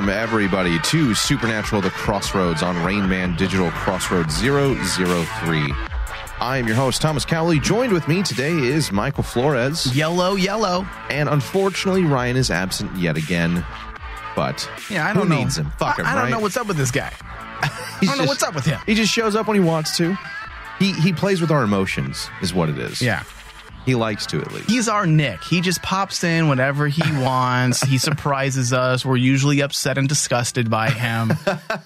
Welcome, everybody, to Supernatural The Crossroads on Rainman Digital Crossroads 003. I am your host, Thomas Cowley. Joined with me today is Michael Flores. Yellow, yellow. And unfortunately, Ryan is absent yet again. But Yeah, I don't know. needs him? Fuck I, him, I don't right? know what's up with this guy. I don't know what's up with him. He just shows up when he wants to. He he plays with our emotions, is what it is. Yeah. He likes to, at least. He's our Nick. He just pops in whenever he wants. he surprises us. We're usually upset and disgusted by him.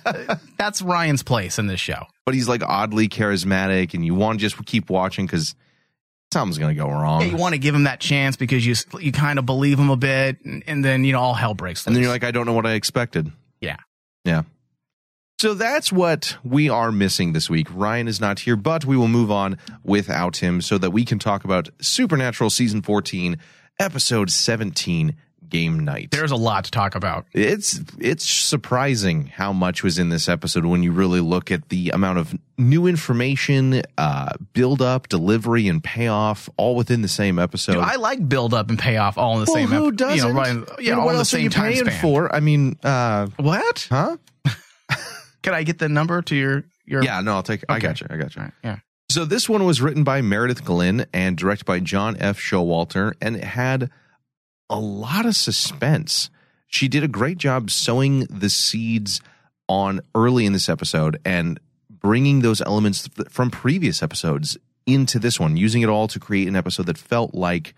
That's Ryan's place in this show. But he's like oddly charismatic, and you want to just keep watching because something's going to go wrong. Yeah, you want to give him that chance because you you kind of believe him a bit, and, and then you know all hell breaks loose. and then you're like, I don't know what I expected. yeah, Yeah. So that's what we are missing this week. Ryan is not here, but we will move on without him so that we can talk about Supernatural Season 14, Episode 17, Game Night. there's a lot to talk about. it's it's surprising how much was in this episode when you really look at the amount of new information, uh, build up, delivery, and payoff all within the same episode. Dude, I like build up and payoff all in the well, same. who ep- doesn't? You know, right, You yeah, know, all what in the else are same you time paying span. for? I mean, uh, What? huh? Can I get the number to your your? Yeah, no, I'll take. I got you. I got you. Right, yeah. So this one was written by Meredith Glynn and directed by John F. Showalter, and it had a lot of suspense. She did a great job sowing the seeds on early in this episode and bringing those elements from previous episodes into this one, using it all to create an episode that felt like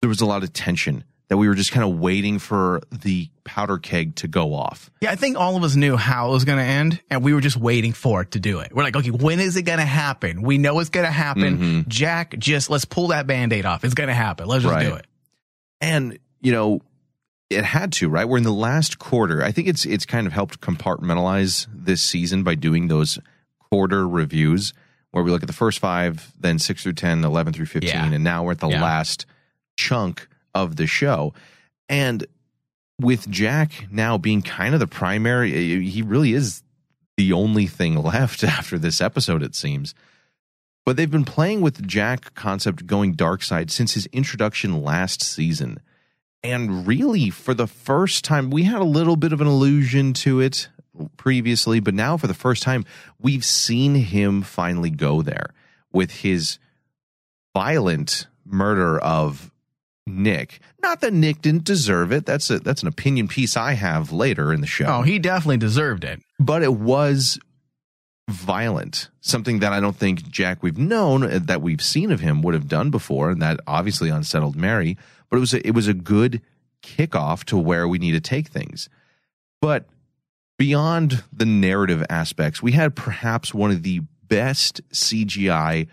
there was a lot of tension, that we were just kind of waiting for the powder keg to go off. Yeah, I think all of us knew how it was going to end, and we were just waiting for it to do it. We're like, okay, when is it going to happen? We know it's going to happen. Mhm. Jack, just let's pull that band aid off. It's going to happen. Let's just Right. do it. and you know it had to right we're in the last quarter i think it's it's kind of helped compartmentalize this season by doing those quarter reviews where we look at the first five then 6 through 10 11 through 15 Yeah. and now we're at the Yeah. last chunk of the show and with jack now being kind of the primary eh, eh, he really is the only thing left after this episode it seems but they've been playing with the Jack concept going dark side since his introduction last season. And really, for the first time, we had a little bit of an allusion to it previously, but now for the first time, we've seen him finally go there with his violent murder of Nick. Not that Nick didn't deserve it. That's a that's an opinion piece I have later in the show Oh, he definitely deserved it. but it was violent something that i don't think jack we've known uh, that we've seen of him would have done before and that obviously unsettled mary but it was a, it was a good kickoff to where we need to take things but beyond the narrative aspects we had perhaps one of the best cgi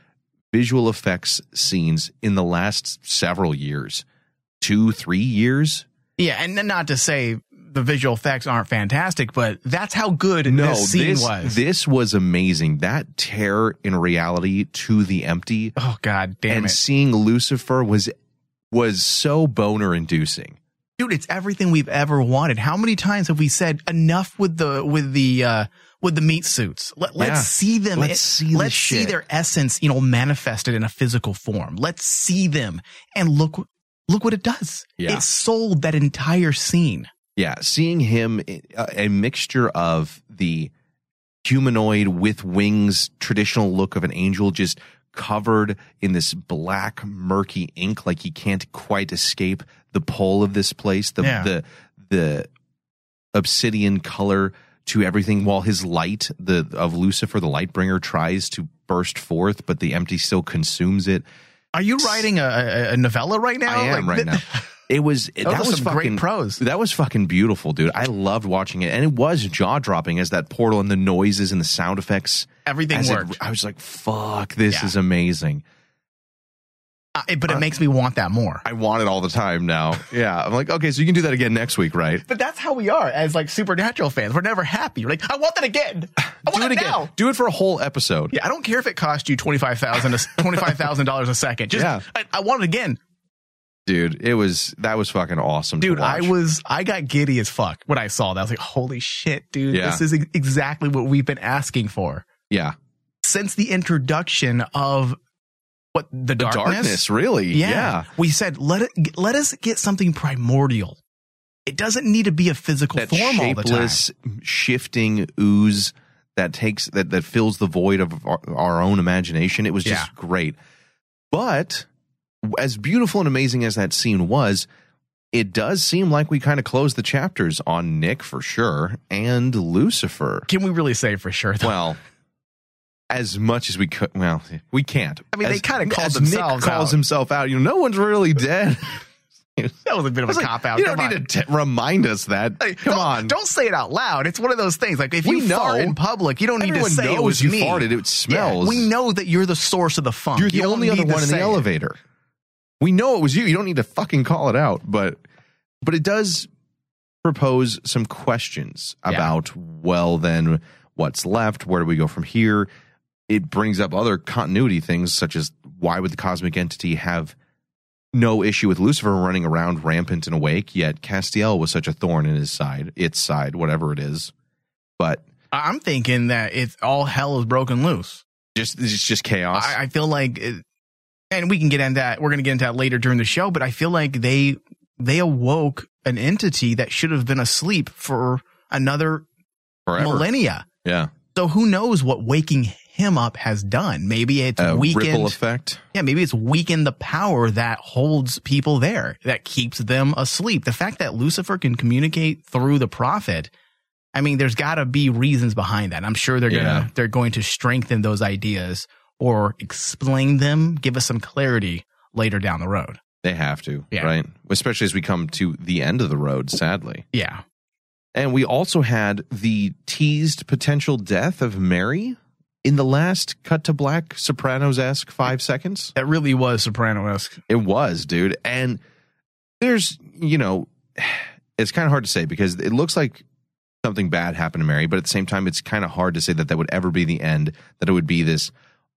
visual effects scenes in the last several years two three years Yeah, and not to say the visual effects aren't fantastic, but that's how good No, this scene this was. this was amazing. That tear in reality to the empty oh God damn and it, seeing Lucifer was was so boner inducing. dude! It's everything we've ever wanted. How many times have we said enough with the with the uh with the meat suits? Let, let's Yeah. see them. Let's see let's see their essence, you know, manifested in a physical form. Let's see them and look look what it does. Yeah. It sold that entire scene. Yeah, seeing him a, a mixture of the humanoid with wings, traditional look of an angel, just covered in this black murky ink, like he can't quite escape the pull of this place. The Yeah. the the obsidian color to everything while his light the of lucifer the light bringer tries to burst forth but the empty still consumes it Are you writing a, a, novella right now? i am Like, right now it was that are was some fucking great prose. that was fucking beautiful dude i loved watching it and it was jaw-dropping as that portal and the noises and the sound effects Everything as it- worked. i was like fuck this Yeah. is amazing Uh, but it makes me want that more. i want it all the time now yeah i'm like okay so you can do that again next week right But that's how we are as like supernatural fans. We're never happy. We're like, I want that again. I want do it again now. do it for a whole episode Yeah, I don't care if it cost you twenty five thousand twenty five thousand dollars a second. Just Yeah. I, I want it again, dude it was that was fucking awesome dude. I was I got giddy as fuck when I saw that. I was like, holy shit, dude! Yeah. This is ex- exactly what we've been asking for yeah since the introduction of what the, the darkness. darkness, really Yeah. yeah, we said let it let us get something primordial. It doesn't need to be a physical that form all the time. shapeless shifting ooze that takes that that fills the void of our, our own imagination it was just Yeah. great but as beautiful and amazing as that scene was it does seem like we kind of closed the chapters on Nick for sure and Lucifer. Can we really say for sure? Though? Well, as much as we could, well, we can't. I mean, they kinda called as themselves Nick calls out. himself out. You know, no one's really dead. that was a bit of a like, cop out. You don't Come need on. to t- remind us that. Hey, Come don't- on. Don't say it out loud. It's one of those things. Like if We you know. fart in public, you don't need to say it was you me. farted. It smells. Yeah, we know that you're the source of the funk. You're the You only other one in the it. elevator. We know it was you. You don't need to fucking call it out, but but it does propose some questions Yeah. about well then what's left, where do we go from here? It brings up other continuity things such as why would the cosmic entity have no issue with Lucifer running around rampant and awake, yet Castiel was such a thorn in his side, its side, whatever it is. But I'm thinking that it's all hell is broken loose. just it's just chaos. I, I feel like, it, and we can get into that. We're going to get into that later during the show. But I feel like they they awoke an entity that should have been asleep for another Forever. millennia. Yeah. So who knows what waking him up has done? Maybe it's A weakened. ripple effect. Yeah, maybe it's weakened the power that holds people there, that keeps them asleep. The fact that Lucifer can communicate through the prophet, I mean, there's got to be reasons behind that. I'm sure they're Yeah. gonna they're going to strengthen those ideas or explain them, give us some clarity later down the road. They have to, Yeah. right? Especially as we come to the end of the road, sadly. Yeah, And we also had the teased potential death of Mary in the last cut to black Sopranos esque five seconds. that really was Soprano-esque. It was, dude. And there's, you know, it's kind of hard to say because it looks like something bad happened to Mary, but at the same time, it's kind of hard to say that that would ever be the end, that it would be this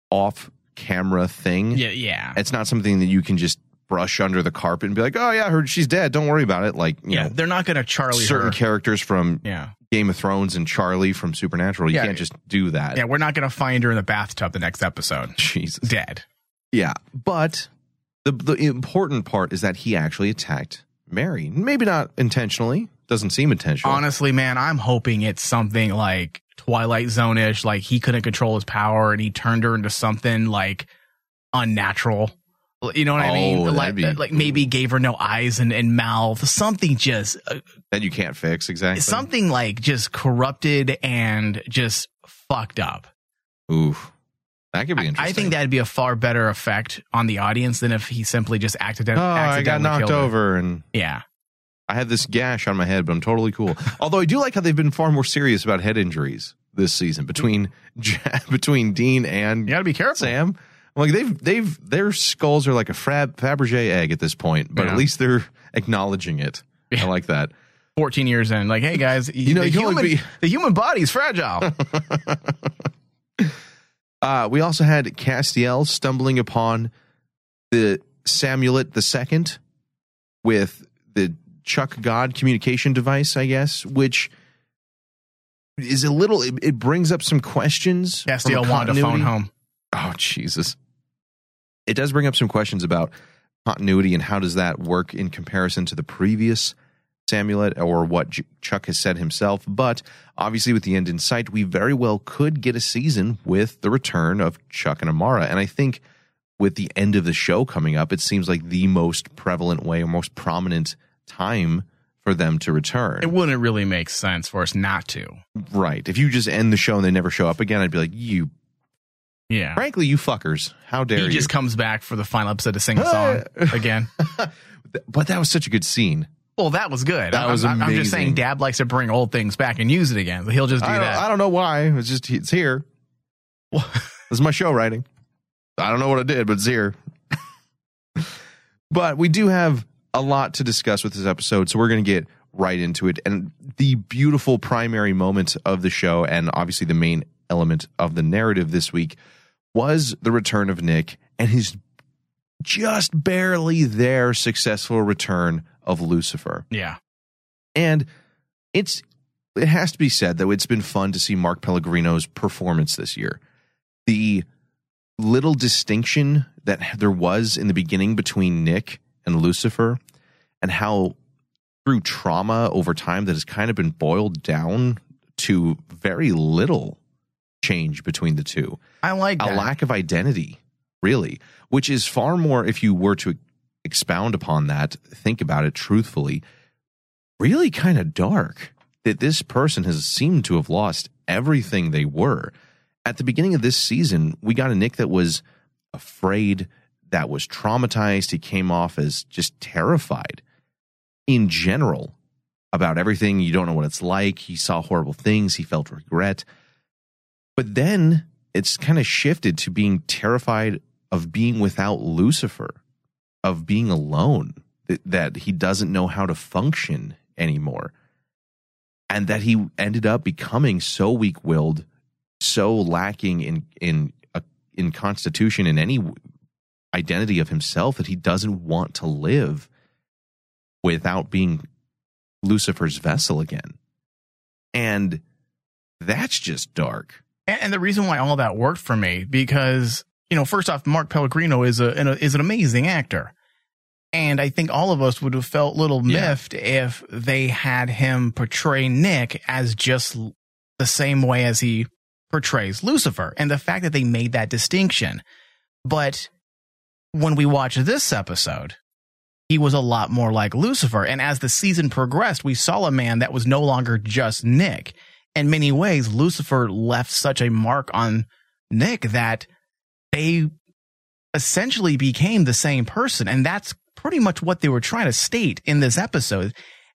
off camera thing. Yeah, yeah, It's not something that you can just brush under the carpet and be like, oh, yeah, I heard she's dead. Don't worry about it. Like, you yeah. know, They're not gonna Charlie certain her. characters from Yeah, Game of Thrones and Charlie from Supernatural. You Yeah. can't just do that. yeah. We're not gonna find her in the bathtub the next episode Jesus. dead. Yeah. But the the important part is that he actually attacked Mary. Maybe not intentionally. Doesn't seem intentional. Honestly, man, I'm hoping it's something like Twilight Zone ish, like he couldn't control his power and he turned her into something like unnatural. You know what I Oh, mean? Like, be- like maybe gave her no eyes and, and mouth, something just, uh, that you can't fix exactly. something like just corrupted and just fucked up. Oof. That could be I, interesting. I think that'd be a far better effect on the audience than if he simply just accident- Oh, I got knocked killed her. over and Yeah. I had this gash on my head, but I'm totally cool. Although I do like how they've been far more serious about head injuries this season between between Dean and You gotta be careful. Sam. I'm like they've they've their skulls are like a Fab, Fabergé egg at this point, but Yeah. at least they're acknowledging it. Yeah. I like that. 14 years in, like, hey guys, You know, the, you can only human, be- the human body's fragile. Uh, we also had Castiel stumbling upon the Samulet the second with the Chuck God communication device, I guess, which is a little. It, it brings up some questions. Castiel wanted to phone home. Oh Jesus! It does bring up some questions about continuity and how does that work in comparison to the previous Samulet or what J- Chuck has said himself. But obviously, with the end in sight, we very well could get a season with the return of Chuck and Amara. And I think with the end of the show coming up, it seems like the most prevalent way or most prominent time for them to return. It wouldn't really make sense for us not to. right. If you just end the show and they never show up again, I'd be like, you, Yeah. frankly, you fuckers. How dare He you? just comes back for the final episode to sing a song again. but that was such a good scene. Well, that was good. That I'm- was I'm, I'm just saying, Dad likes to bring old things back and use it again. He'll just do I that. I don't know why. It's just, it's here. this is my show writing. I don't know what I did, but it's here. but we do have a lot to discuss with this episode, so we're going to get right into it. And the beautiful primary moment of the show, and obviously the main element of the narrative this week, was the return of Nick and his just barely there successful return of Lucifer. yeah. And it's it has to be said though it's been fun to see Mark Pellegrino's performance this year. The little distinction that there was in the beginning between Nick and Lucifer and how through trauma over time that has kind of been boiled down to very little change between the two I like a that. lack of identity, really, which is far more, if you were to expound upon that, think about it truthfully, really kind of dark that this person has seemed to have lost everything they were. At the beginning of this season, we got a Nick that was afraid, that was traumatized. He came off as just terrified in general about everything. You don't know what it's like. He saw horrible things. He felt regret. But then it's kind of shifted to being terrified of being without Lucifer, of being alone, that, that he doesn't know how to function anymore. And that he ended up becoming so weak willed, so lacking in, in, a, in constitution and any identity of himself that he doesn't want to live without being Lucifer's vessel again. And that's just dark. And, the reason why all that worked for me because you know, first off, Mark Pellegrino is a, an- is an amazing actor, and I think all of us would have felt a little Yeah. miffed if they had him portray Nick as just the same way as he portrays Lucifer, and the fact that they made that distinction. But when we watch this episode, he was a lot more like Lucifer, and as the season progressed, we saw a man that was no longer just Nick in many ways, Lucifer left such a mark on Nick that they essentially became the same person. And that's pretty much what they were trying to state in this episode.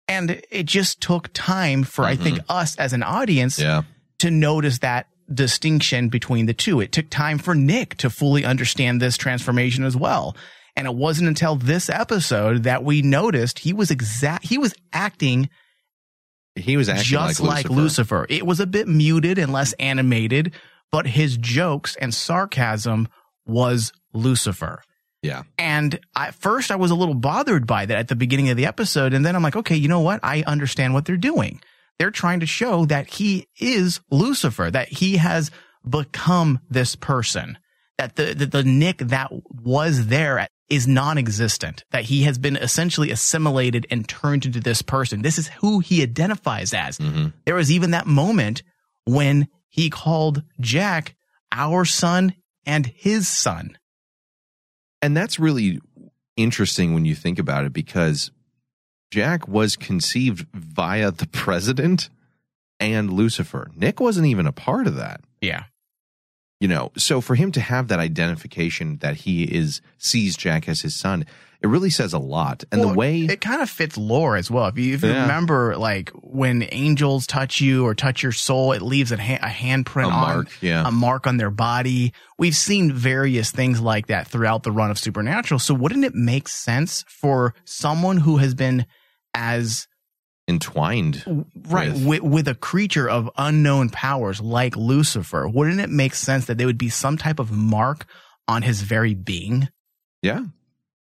And it just took time for, I think, mm-hmm. us as an audience Yeah. to notice that distinction between the two. It took time for Nick to fully understand this transformation as well. And it wasn't until this episode that we noticed he was exact, he was acting He was acting just like like Lucifer. Lucifer. It was a bit muted and less animated, but his jokes and sarcasm was Lucifer. Yeah. And at first, I was a little bothered by that at the beginning of the episode. And then I'm like, okay, you know what? I understand what they're doing. They're trying to show that he is Lucifer, that he has become this person, that the, the, the Nick that was there at, is non-existent, that he has been essentially assimilated and turned into this person. This is who he identifies as. Mhm. There was even that moment when he called Jack our son and his son. And that's really interesting when you think about it because Jack was conceived via the president and Lucifer. Nick wasn't even a part of that. Yeah. You know, so for him to have that identification that he is sees Jack as his son, it really says a lot. And Well, the way it kind of fits lore as well. If you, if you Yeah. remember, like when angels touch you or touch your soul, it leaves a, ha- a handprint a on mark, yeah. a mark on their body. We've seen various things like that throughout the run of Supernatural. So wouldn't it make sense for someone who has been as entwined. right With- with, with a creature of unknown powers like Lucifer? Wouldn't it make sense that there would be some type of mark on his very being? Yeah.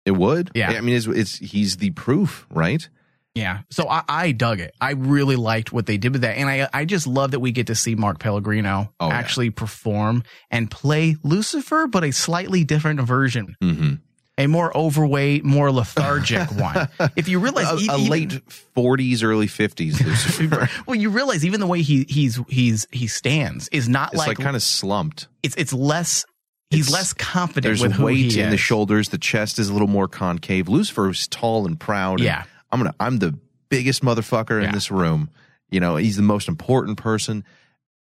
It would. Yeah. I mean, it's, it's he's the proof, right? Yeah. So I, I dug it. I really liked what they did with that. And I, I just love that we get to see Mark Pellegrino Oh, yeah. actually perform and play Lucifer, but a slightly different version, Mm-hmm. A more overweight, more lethargic one. If you realize A, e- a even- late 40s, early 50s Lucifer. well, you realize even the way he, he's, he's, he stands is not it's like, like, kind of slumped. it's, it's less, he's It's- less confident There's with weight in the shoulders. The chest is a little more concave. Lucifer is tall and proud. and Yeah. I'm gonna. I'm the biggest motherfucker Yeah. in this room. You know, he's the most important person.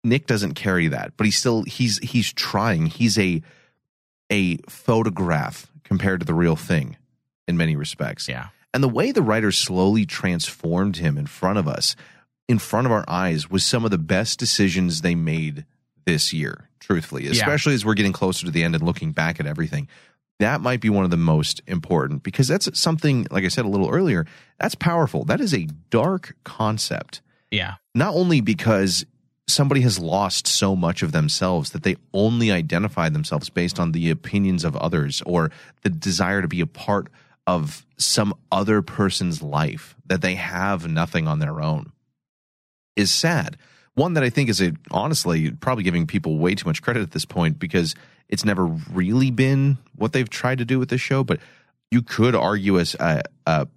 Nick doesn't carry that, but he's still he's he's trying. He's a a photograph compared to the real thing in many respects. Yeah. And the way the writers slowly transformed him in front of us, in front of our eyes, was some of the best decisions they made this year, truthfully, especially as we're getting closer to the end and looking back at everything. That might be one of the most important because that's something, like I said a little earlier, that's powerful. That is a dark concept Yeah. not only because somebody has lost so much of themselves that they only identify themselves based on the opinions of others or the desire to be a part of some other person's life that they have nothing on their own is sad. One that i think is a honestly probably giving people way too much credit at this point because it's never really been what they've tried to do with this show but you could argue as a, a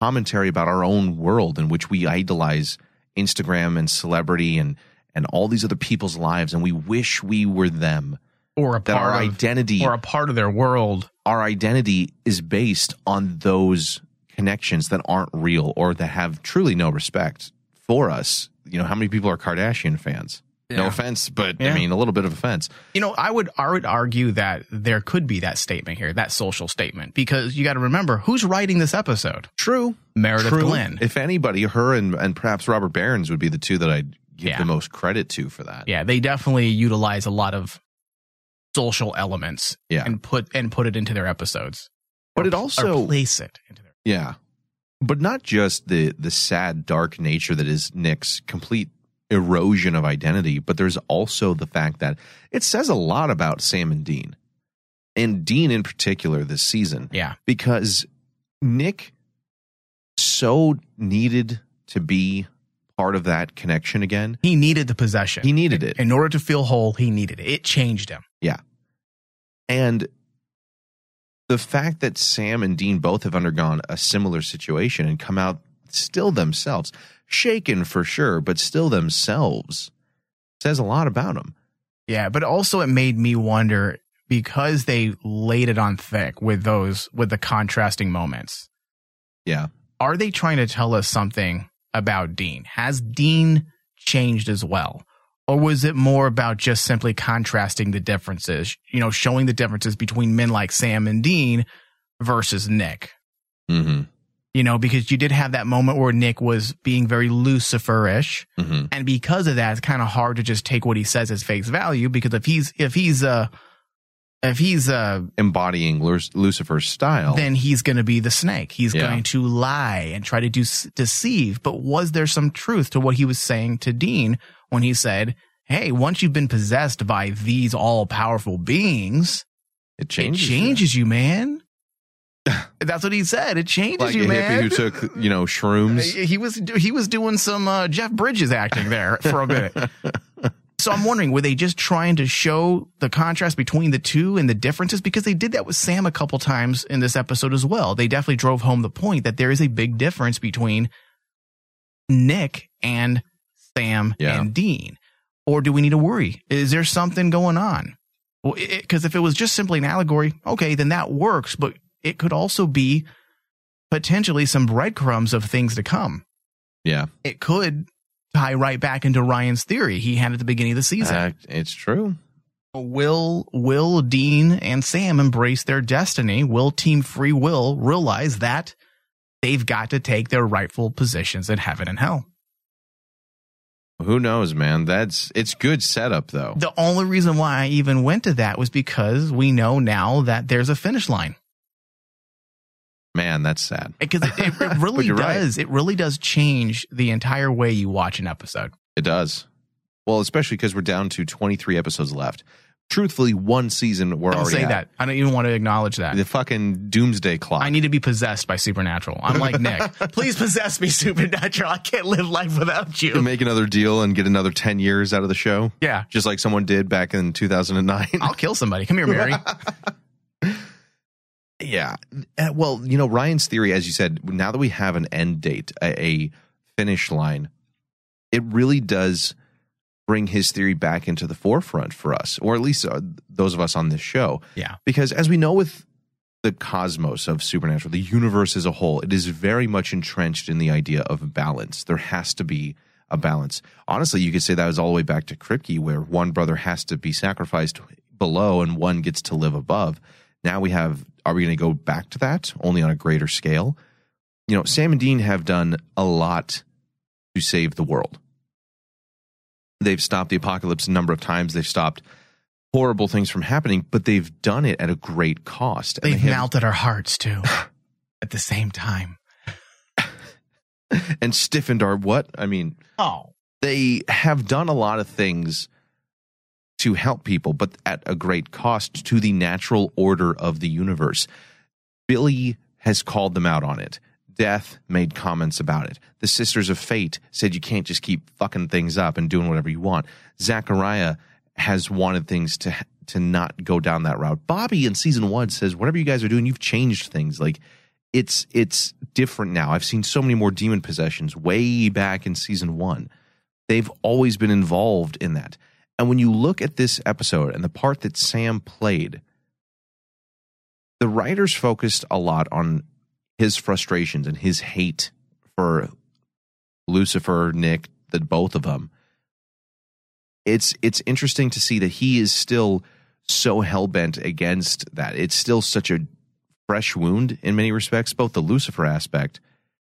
commentary about our own world in which we idolize Instagram and celebrity and and all these other people's lives and we wish we were them Or a that our of, identity or a part of their world. our identity is based on those connections that aren't real or that have truly no respect for us you know how many people are Kardashian fans no offense but Yeah. I mean a little bit of offense You know, I would I would argue that there could be that statement here, that social statement, because you got to remember who's writing this episode. true Meredith True. Glynn. if anybody her and and perhaps Robert Berens would be the two that I'd give Yeah. the most credit to for that yeah, they definitely utilize a lot of social elements Yeah. and put and put it into their episodes. But Or- it also- place it into their Yeah. But not just the the sad dark nature that is Nick's complete erosion of identity, but there's also the fact that it says a lot about Sam and Dean. And Dean in particular this season Yeah. because Nick so needed to be part of that connection again. He needed the possession. He needed it. in order to feel whole, he needed it. It changed him. Yeah. And the fact that Sam and Dean both have undergone a similar situation and come out still themselves, shaken for sure, but still themselves, says a lot about them. Yeah, but also it made me wonder because they laid it on thick with those with the contrasting moments. Yeah. Are they trying to tell us something about Dean? Has Dean changed as well? Or was it more about just simply contrasting the differences, you know, showing the differences between men like Sam and Dean versus Nick? Mm-hmm. You know, because you did have that moment where Nick was being very Lucifer-ish. Mm-hmm. and because of that, it's kind of hard to just take what he says as face value. Because if he's if he's uh if he's uh Embodying Lucifer's style. then he's going to be the snake. He's Yeah. going to lie and try to do deceive. But was there some truth to what he was saying to Dean when he said, "Hey, once you've been possessed by these all powerful beings, it changes. it changes you, man." That's what he said. It changes Like you, a man. hippie who took, you know, shrooms. He was he was doing some uh, Jeff Bridges acting there for a minute. so I'm wondering, were they just trying to show the contrast between the two and the differences? Because they did that with Sam a couple times in this episode as well. They definitely drove home the point that there is a big difference between Nick and Sam Yeah. and Dean. Or do we need to worry? Is there something going on? Well, because if it was just simply an allegory, okay, then that works. But it could also be potentially some breadcrumbs of things to come. Yeah. It could tie right back into Ryan's theory he had at the beginning of the season. Uh, it's true. will will Dean and Sam embrace their destiny? Will Team Free Will realize that they've got to take their rightful positions in heaven and hell? Who knows, man? That's it's good setup though. The only reason why I even went to that was because we know now that there's a finish line. Man, that's sad. Because it, it, it really you're right. does. It really does change the entire way you watch an episode. It does. Well, especially because we're down to 23 episodes left. Truthfully, one season we're Don't already say at. that. I don't even want to acknowledge that. The fucking doomsday clock. I need to be possessed by supernatural. I'm like Nick. Please possess me, supernatural. I can't live life without you. make another deal and get another 10 years out of the show, Yeah. just like someone did back in 2009. I'll kill somebody. Come here, Mary. yeah. Uh, Well, you know, Ryan's theory, as you said, now that we have an end date, a, a finish line, it really does bring his theory back into the forefront for us, or at least uh, those of us on this show. Yeah. Because as we know with the cosmos of supernatural, the universe as a whole, it is very much entrenched in the idea of balance. There has to be a balance. Honestly, you could say that was all the way back to Kripke, where one brother has to be sacrificed below and one gets to live above. Now we have, are we going to go back to that only on a greater scale? You know, Sam and Dean have done a lot to save the world. They've stopped the apocalypse a number of times. They've stopped horrible things from happening, but they've done it at a great cost. They've they have- melted our hearts too at the same time. and stiffened our what? I mean, Oh, they have done a lot of things to help people, but at a great cost to the natural order of the universe. Billy has called them out on it. Death made comments about it. The Sisters of Fate said you can't just keep fucking things up and doing whatever you want. Zachariah has wanted things to to not go down that route. Bobby in season one says, whatever you guys are doing, you've changed things. Like it's it's different now. I've seen so many more demon possessions way back in season one. They've always been involved in that. And when you look at this episode and the part that Sam played, the writers focused a lot on his frustrations and his hate for Lucifer, Nick, the both of them. It's it's interesting to see that he is still so hell bent against that. It's still such a fresh wound in many respects, both the Lucifer aspect,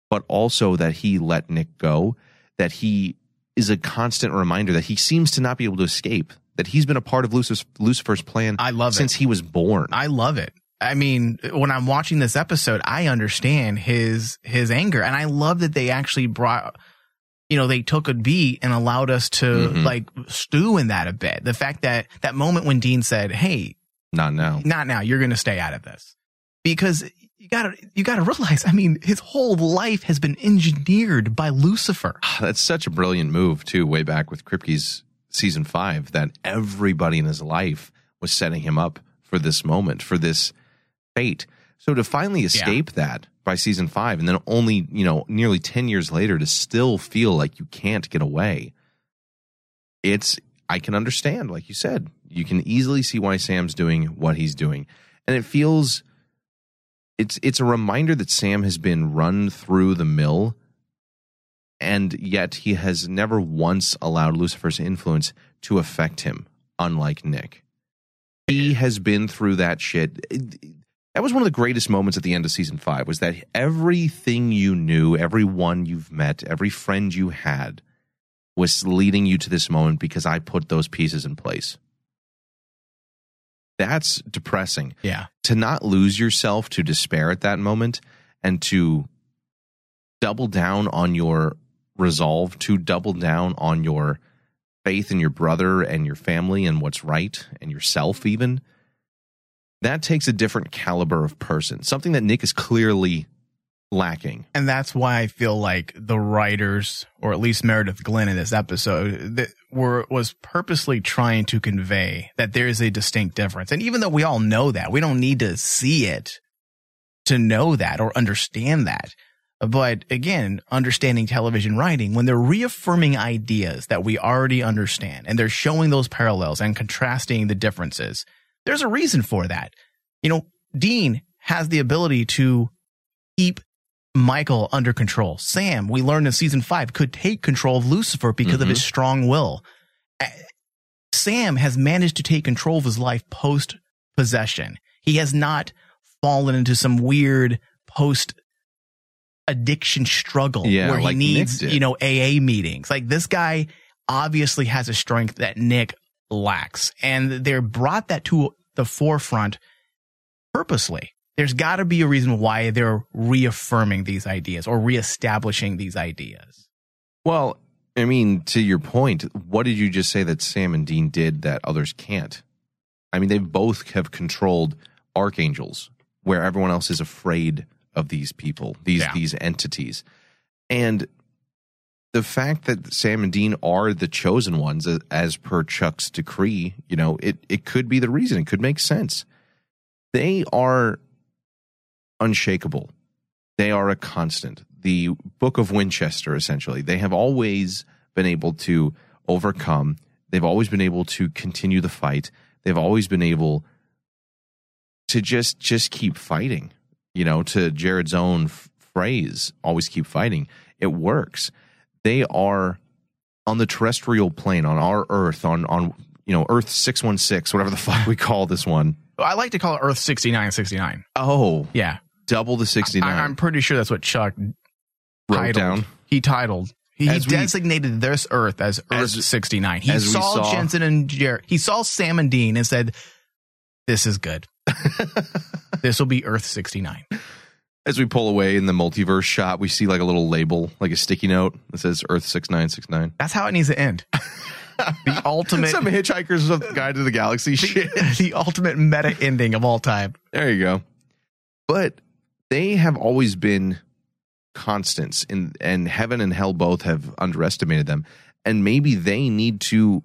but also that he let Nick go, that he is a constant reminder that he seems to not be able to escape, that he's been a part of Lucifer's, Lucifer's plan I love it. since he was born. I love it. I mean, when I'm watching this episode, I understand his his anger, and I love that they actually brought, you know, they took a beat and allowed us to Mhm. like stew in that a bit. The fact that that moment when Dean said, "Hey, not now. not now, you're going to stay out of this," because you gotta you gotta realize, I mean, his whole life has been engineered by Lucifer. Ah, that's such a brilliant move, too, way back with Kripke's season five, that everybody in his life was setting him up for this moment, for this fate. So to finally escape that by season five, and then only, you know, nearly 10 years later to still feel like you can't get away, it's, I can understand, like you said, you can easily see why Sam's doing what he's doing. And it feels, it's, it's a reminder that Sam has been run through the mill and yet he has never once allowed Lucifer's influence to affect him, unlike Nick. He has been through that shit. That was one of the greatest moments at the end of season five, was that everything you knew, everyone you've met, every friend you had was leading you to this moment because I put those pieces in place. That's depressing. Yeah, to not lose yourself to despair at that moment and to double down on your resolve, to double down on your faith in your brother and your family and what's right and yourself, even, that takes a different caliber of person, something that Nick is clearly lacking. and that's why I feel like the writers, or at least Meredith Glynn in this episode, that were was purposely trying to convey that there is a distinct difference. And even though we all know that, we don't need to see it to know that or understand that. But again, understanding television writing, when they're reaffirming ideas that we already understand and they're showing those parallels and contrasting the differences, there's a reason for that. You know, Dean has the ability to keep Michael under control. Sam, we learned in season five, could take control of Lucifer because of Mhm. his strong will. Sam has managed to take control of his life post possession. He has not fallen into some weird post addiction struggle Yeah, where he like needs, you know, AA meetings. Like this guy obviously has a strength that Nick lacks. And they're brought that to the forefront purposely. There's got to be a reason why they're reaffirming these ideas or reestablishing these ideas. Well, I mean, to your point, what did you just say that Sam and Dean did that others can't? I mean, they both have controlled archangels where everyone else is afraid of these people, these Yeah. these entities. And the fact that Sam and Dean are the chosen ones as, as per Chuck's decree, you know, it it could be the reason. It could make sense. They are unshakable. They are a constant. The Book of Winchester, essentially, they have always been able to overcome. They've always been able to continue the fight. They've always been able to just just keep fighting. You know, to Jared's own f- phrase, always keep fighting. It works. They are on the terrestrial plane, on our Earth, on on you know Earth six one six, whatever the fuck we call this one. I like to call it Earth 6969. Oh, Yeah. Double the 69. I, I'm pretty sure that's what Chuck Wrote titled. down. He titled. He we- designated this Earth as Earth As- 69. He saw, saw- Jensen and Jared. He saw Sam and Dean and said, "This is good. this will be Earth 69." As we pull away in the multiverse shot, we see like a little label, like a sticky note that says Earth six nine six nine. That's how it needs to end. the ultimate, Some Hitchhiker's Guide to the Galaxy shit. the, the ultimate meta ending of all time. There you go. But they have always been constants in and heaven and hell both have underestimated them. And maybe they need to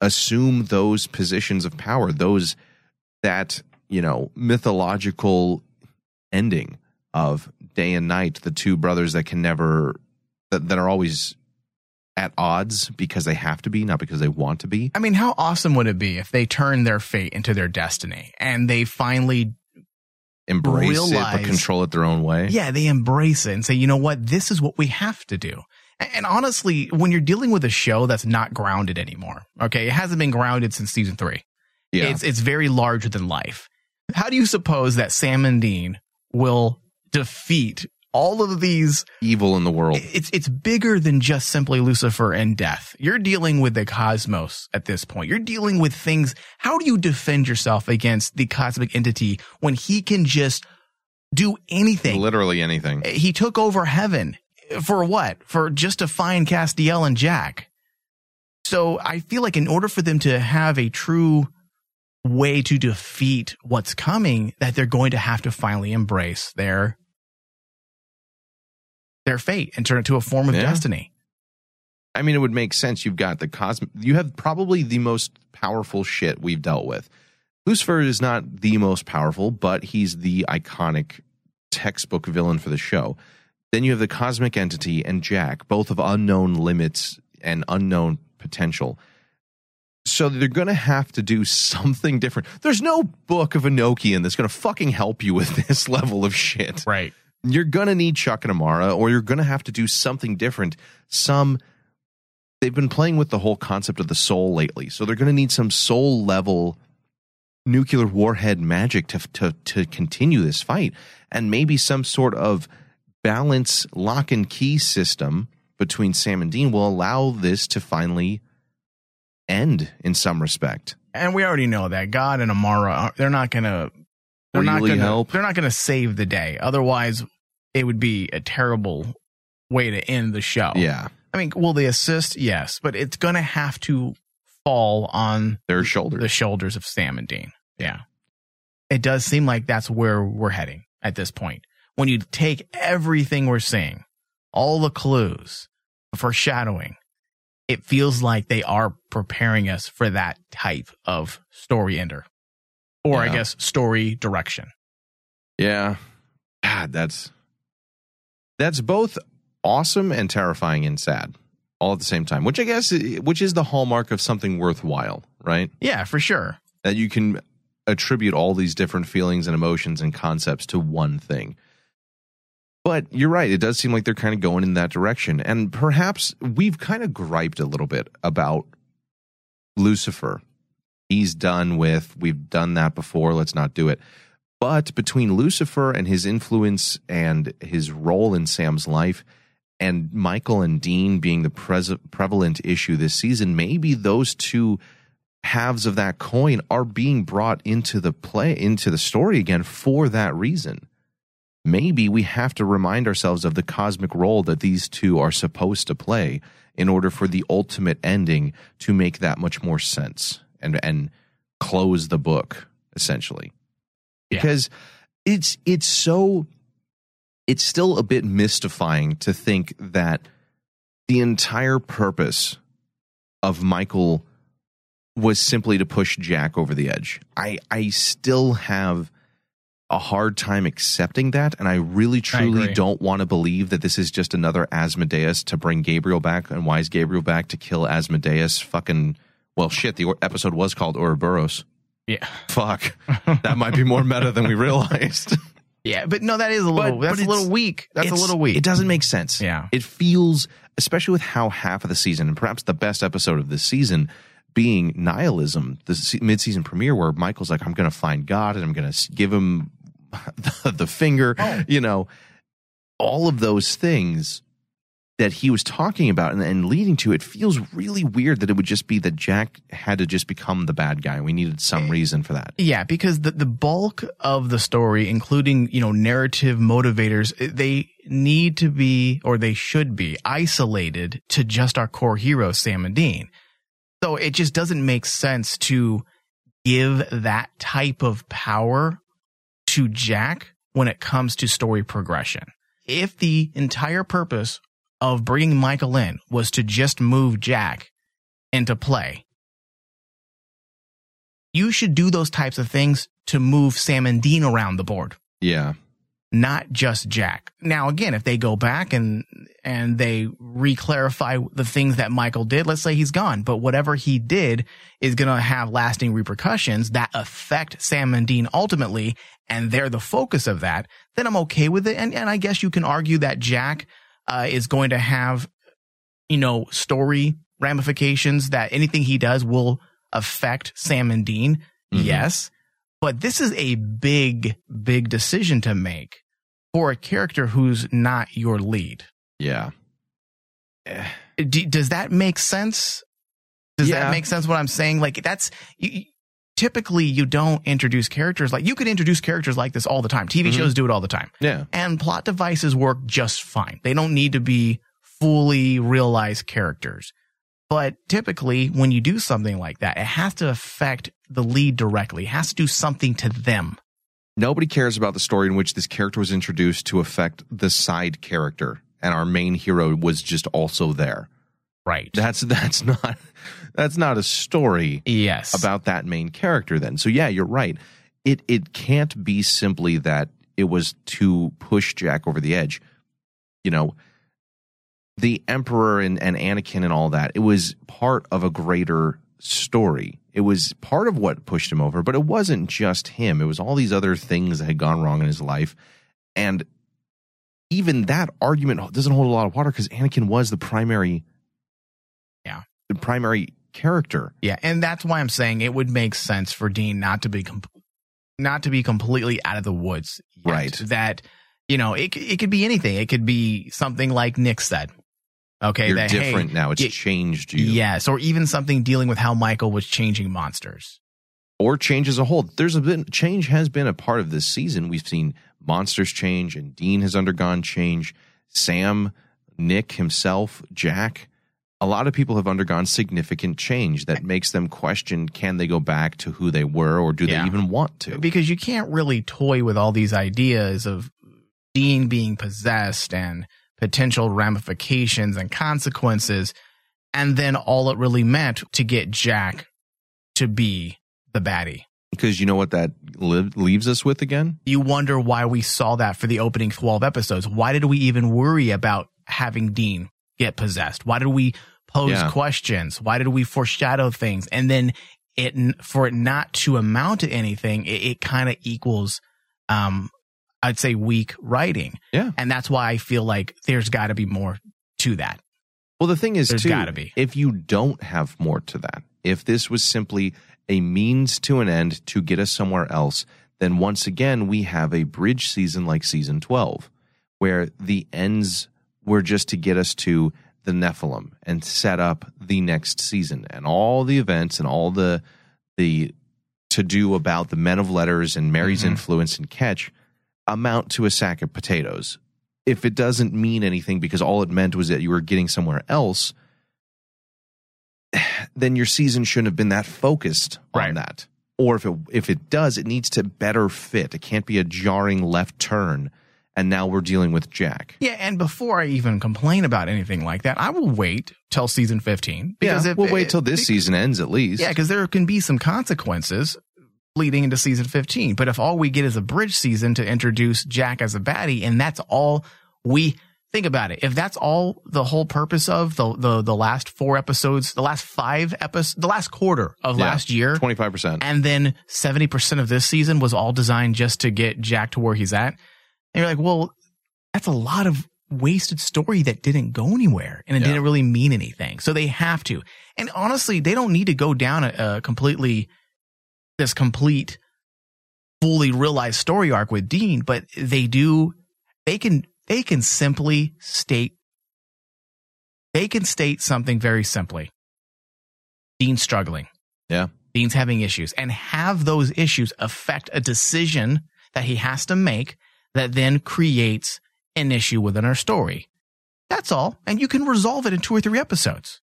assume those positions of power, those that, you know, mythological ending of day and night, the two brothers that can never that, that are always at odds because they have to be, not because they want to be. I mean, how awesome would it be if they turned their fate into their destiny and they finally Embrace it, but control it their own way. Yeah, they embrace it and say, you know what, this is what we have to do. And and honestly, when you're dealing with a show that's not grounded anymore, okay, it hasn't been grounded since season three. Yeah. It's it's very larger than life. How do you suppose that Sam and Dean will defeat all of these? evil in the world. It's it's bigger than just simply Lucifer and death. You're dealing with the cosmos at this point. You're dealing with things. How do you defend yourself against the cosmic entity when he can just do anything? Literally anything. Eh, he took over heaven for what? For just to find Castiel and Jack. So I feel like in order for them to have a true way to defeat what's coming, that they're going to have to finally embrace their their fate and turn it to a form of Yeah. destiny. I mean, it would make sense. You've got the cosmic. You have probably the most powerful shit we've dealt with. Lucifer is not the most powerful, but he's the iconic textbook villain for the show. Then you have the cosmic entity and Jack, both of unknown limits and unknown potential. So they're going to have to do something different. There's no book of Enochian that's going to fucking help you with this level of shit Right. You're gonna need Chuck and Amara, or you're gonna have to do something different. Some they've been playing with the whole concept of the soul lately, so they're gonna need some soul level nuclear warhead magic to to to continue this fight, and maybe some sort of balance lock and key system between Sam and Dean will allow this to finally end in some respect. And we already know that God and Amara, they're not going to, they're not going to help. they're not going to save the day. Otherwise, it would be a terrible way to end the show. Yeah, I mean, will they assist? Yes, but it's going to have to fall on their shoulders. the shoulders of Sam and Dean. Yeah. It does seem like that's where we're heading at this point. When you take everything we're seeing, all the clues, foreshadowing, it feels like they are preparing us for that type of story ender. Or I guess story direction. Yeah. God, that's that's both awesome and terrifying and sad all at the same time, which I guess which is the hallmark of something worthwhile, right? Yeah, for sure. That you can attribute all these different feelings and emotions and concepts to one thing. But you're right, it does seem like they're kind of going in that direction. And perhaps we've kind of griped a little bit about Lucifer. He's done with, we've done that before, let's not do it. But between Lucifer and his influence and his role in Sam's life, and Michael and Dean being the pres- prevalent issue this season, maybe those two halves of that coin are being brought into the play, into the story again for that reason. Maybe we have to remind ourselves of the cosmic role that these two are supposed to play in order for the ultimate ending to make that much more sense and and close the book essentially Yeah. because it's it's so it's still a bit mystifying to think that the entire purpose of Michael was simply to push Jack over the edge. I I still have a hard time accepting that and I really truly agree. don't want to believe that this is just another Asmodeus to bring Gabriel back and why is Gabriel back to kill Asmodeus fucking well shit the episode was called Ouroboros. Yeah. Fuck. that might be more meta than we realized. Yeah, but no, that is a little. But- that's but a little weak. That's a little weak. It doesn't make sense. Yeah. It feels, especially with how half of the season, and perhaps the best episode of this season being nihilism, the se- mid-season premiere where Michael's like, I'm going to find God and I'm going to give him the, the finger, Oh. you know, all of those things that he was talking about and, and leading to it feels really weird that it would just be that Jack had to just become the bad guy. We needed some reason for that. Yeah, because the, the bulk of the story, including, you know, narrative motivators, they need to be, or they should be isolated to just our core hero, Sam and Dean. So it just doesn't make sense to give that type of power to Jack when it comes to story progression. If the entire purpose of bringing Michael in was to just move Jack into play, you should do those types of things to move Sam and Dean around the board, Yeah. not just Jack. Now, again, if they go back and and they re-clarify the things that Michael did, let's say he's gone, but whatever he did is going to have lasting repercussions that affect Sam and Dean ultimately, and they're the focus of that. Then I'm okay with it, and and I guess you can argue that Jack uh, is going to have, you know, story ramifications that anything he does will affect Sam and Dean. Mhm. Yes. But this is a big, big decision to make for a character who's not your lead. Yeah. D- does that make sense? Does Yeah. that make sense what I'm saying? Like that's you- typically you don't introduce characters like you could introduce characters like this all the time. TV Mhm. shows do it all the time. Yeah. And plot devices work just fine. They don't need to be fully realized characters. But typically, when you do something like that, it has to affect the lead directly. It has to do something to them. nobody cares about the story in which this character was introduced to affect the side character and our main hero was just also there Right. that's that's not that's not a story yes. about that main character then. So yeah you're right. It it can't be simply that it was to push jack over the edge. You know the emperor and, and anakin and all that it was part of a greater story. It was part of what pushed him over but it wasn't just him. It was all these other things that had gone wrong in his life. And even that argument doesn't hold a lot of water because anakin was the primary Yeah. the primary character Yeah, and that's why I'm saying it would make sense for Dean not to be com- not to be completely out of the woods. yet. Right. That you know, it it could be anything. It could be something like Nick said. Okay, you're that, hey, different now it's y- changed you Yes, or even something dealing with how Michael was changing monsters. or change as a whole. There's a bit change has been a part of this season. We've seen monsters change, and Dean has undergone change. Sam, Nick himself, Jack. A lot of people have undergone significant change that makes them question: Can they go back to who they were, or do Yeah. they even want to? Because you can't really toy with all these ideas of Dean being possessed and potential ramifications and consequences, and then all it really meant to get Jack to be the baddie. Because you know what that li- leaves us with again? you wonder why we saw that for the opening 12 episodes. Why did we even worry about having Dean get possessed? Why did we pose Yeah. questions? Why did we foreshadow things? And then it, for it not to amount to anything, it, it kind of equals, um, I'd say weak writing. Yeah. And that's why I feel like there's got to be more to that. Well, the thing is, There's too, gotta be. if you don't have more to that, if this was simply a means to an end to get us somewhere else, then once again we have a bridge season like season twelve, where the ends were just to get us to the Nephilim and set up the next season and all the events and all the the to do about the men of letters and Mary's Mhm. influence and catch amount to a sack of potatoes. If it doesn't mean anything because all it meant was that you were getting somewhere else, then your season shouldn't have been that focused on Right. that. Or if it if it does, it needs to better fit. It can't be a jarring left turn. And now we're dealing with Jack. Yeah. And before I even complain about anything like that, I will wait till season 15. Because if- we'll wait till this be- season ends at least. Yeah, because there can be some consequences leading into season 15. But if all we get is a bridge season to introduce Jack as a baddie, and that's all we think about it. If that's all the whole purpose of the the the last four episodes, the last five episodes, the last quarter of Yeah. last year, 25%. and then 70% of this season was all designed just to get Jack to where he's at. And you're like, well, that's a lot of wasted story that didn't go anywhere and it Yeah. didn't really mean anything. So they have to. And honestly, they don't need to go down a, a completely, this complete, fully realized story arc with Dean, but they do, they can, they can simply state, they can state something very simply. Dean's struggling. Yeah. Dean's having issues and have those issues affect a decision that he has to make that then creates an issue within our story. That's all. And you can resolve it in two or three episodes.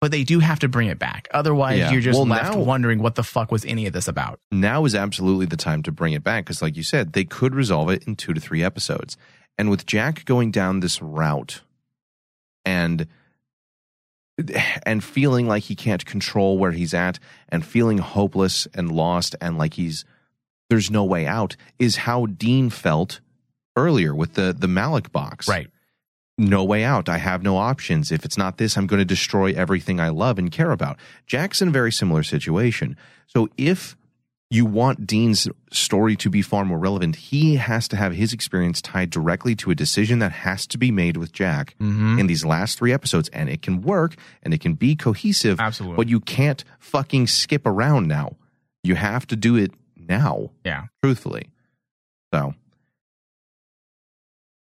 But they do have to bring it back. Otherwise, Yeah. you're just Well, left now- wondering what the fuck was any of this about. now is absolutely the time to bring it back because like you said they could resolve it in two to three episodes and with jack going down this route and and feeling like he can't control where he's at and feeling hopeless and lost and like he's there's no way out is how dean felt earlier with the the Ma'lak box Right. no way out. I have no options. If it's not this, I'm going to destroy everything I love and care about. Jack's in a very similar situation. So if you want Dean's story to be far more relevant, he has to have his experience tied directly to a decision that has to be made with Jack Mm-hmm. in these last three episodes. And it can work and it can be cohesive. Absolutely. But you can't fucking skip around now. You have to do it now Yeah. truthfully. So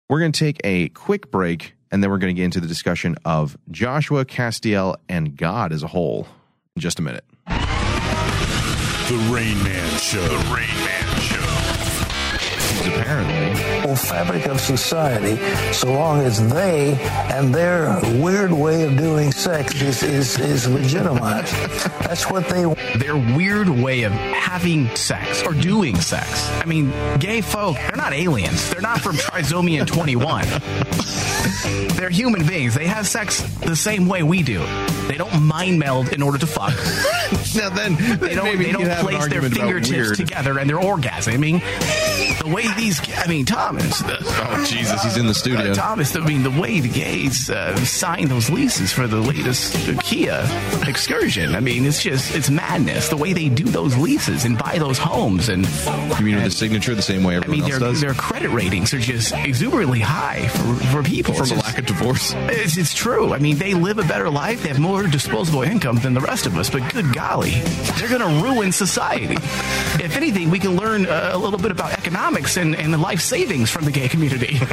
we're going to take a quick break and then we're going to get into the discussion of Joshua, Castiel, and God as a whole in just a minute. The Rain Man Show. The Rain Man Show. Apparently, whole fabric of society so long as they and their weird way of doing sex is, is, is legitimized. That's what they want. Their weird way of having sex or doing sex. I mean, gay folk, they're not aliens. They're not from Trisomian 21. they're human beings. They have sex the same way we do. They don't mind meld in order to fuck. now then They don't. They don't place their fingertips together and they're orgasming. The way these, I mean, Thomas. The, Oh Jesus, he's in the studio. uh, Thomas, I mean, the way the gays uh, signed those leases for the latest Kia excursion. I mean, it's just, it's madness. The way they do those leases and buy those homes. And You mean with the signature the same way I everyone mean, else their, does? their credit ratings are just exuberantly high for, for people. From It's a just- lack of divorce. it's, it's true. I mean, they live a better life. They have more disposable income than the rest of us. But good golly, they're going to ruin society. If anything, we can learn uh, a little bit about economics and, and life savings from the gay community. For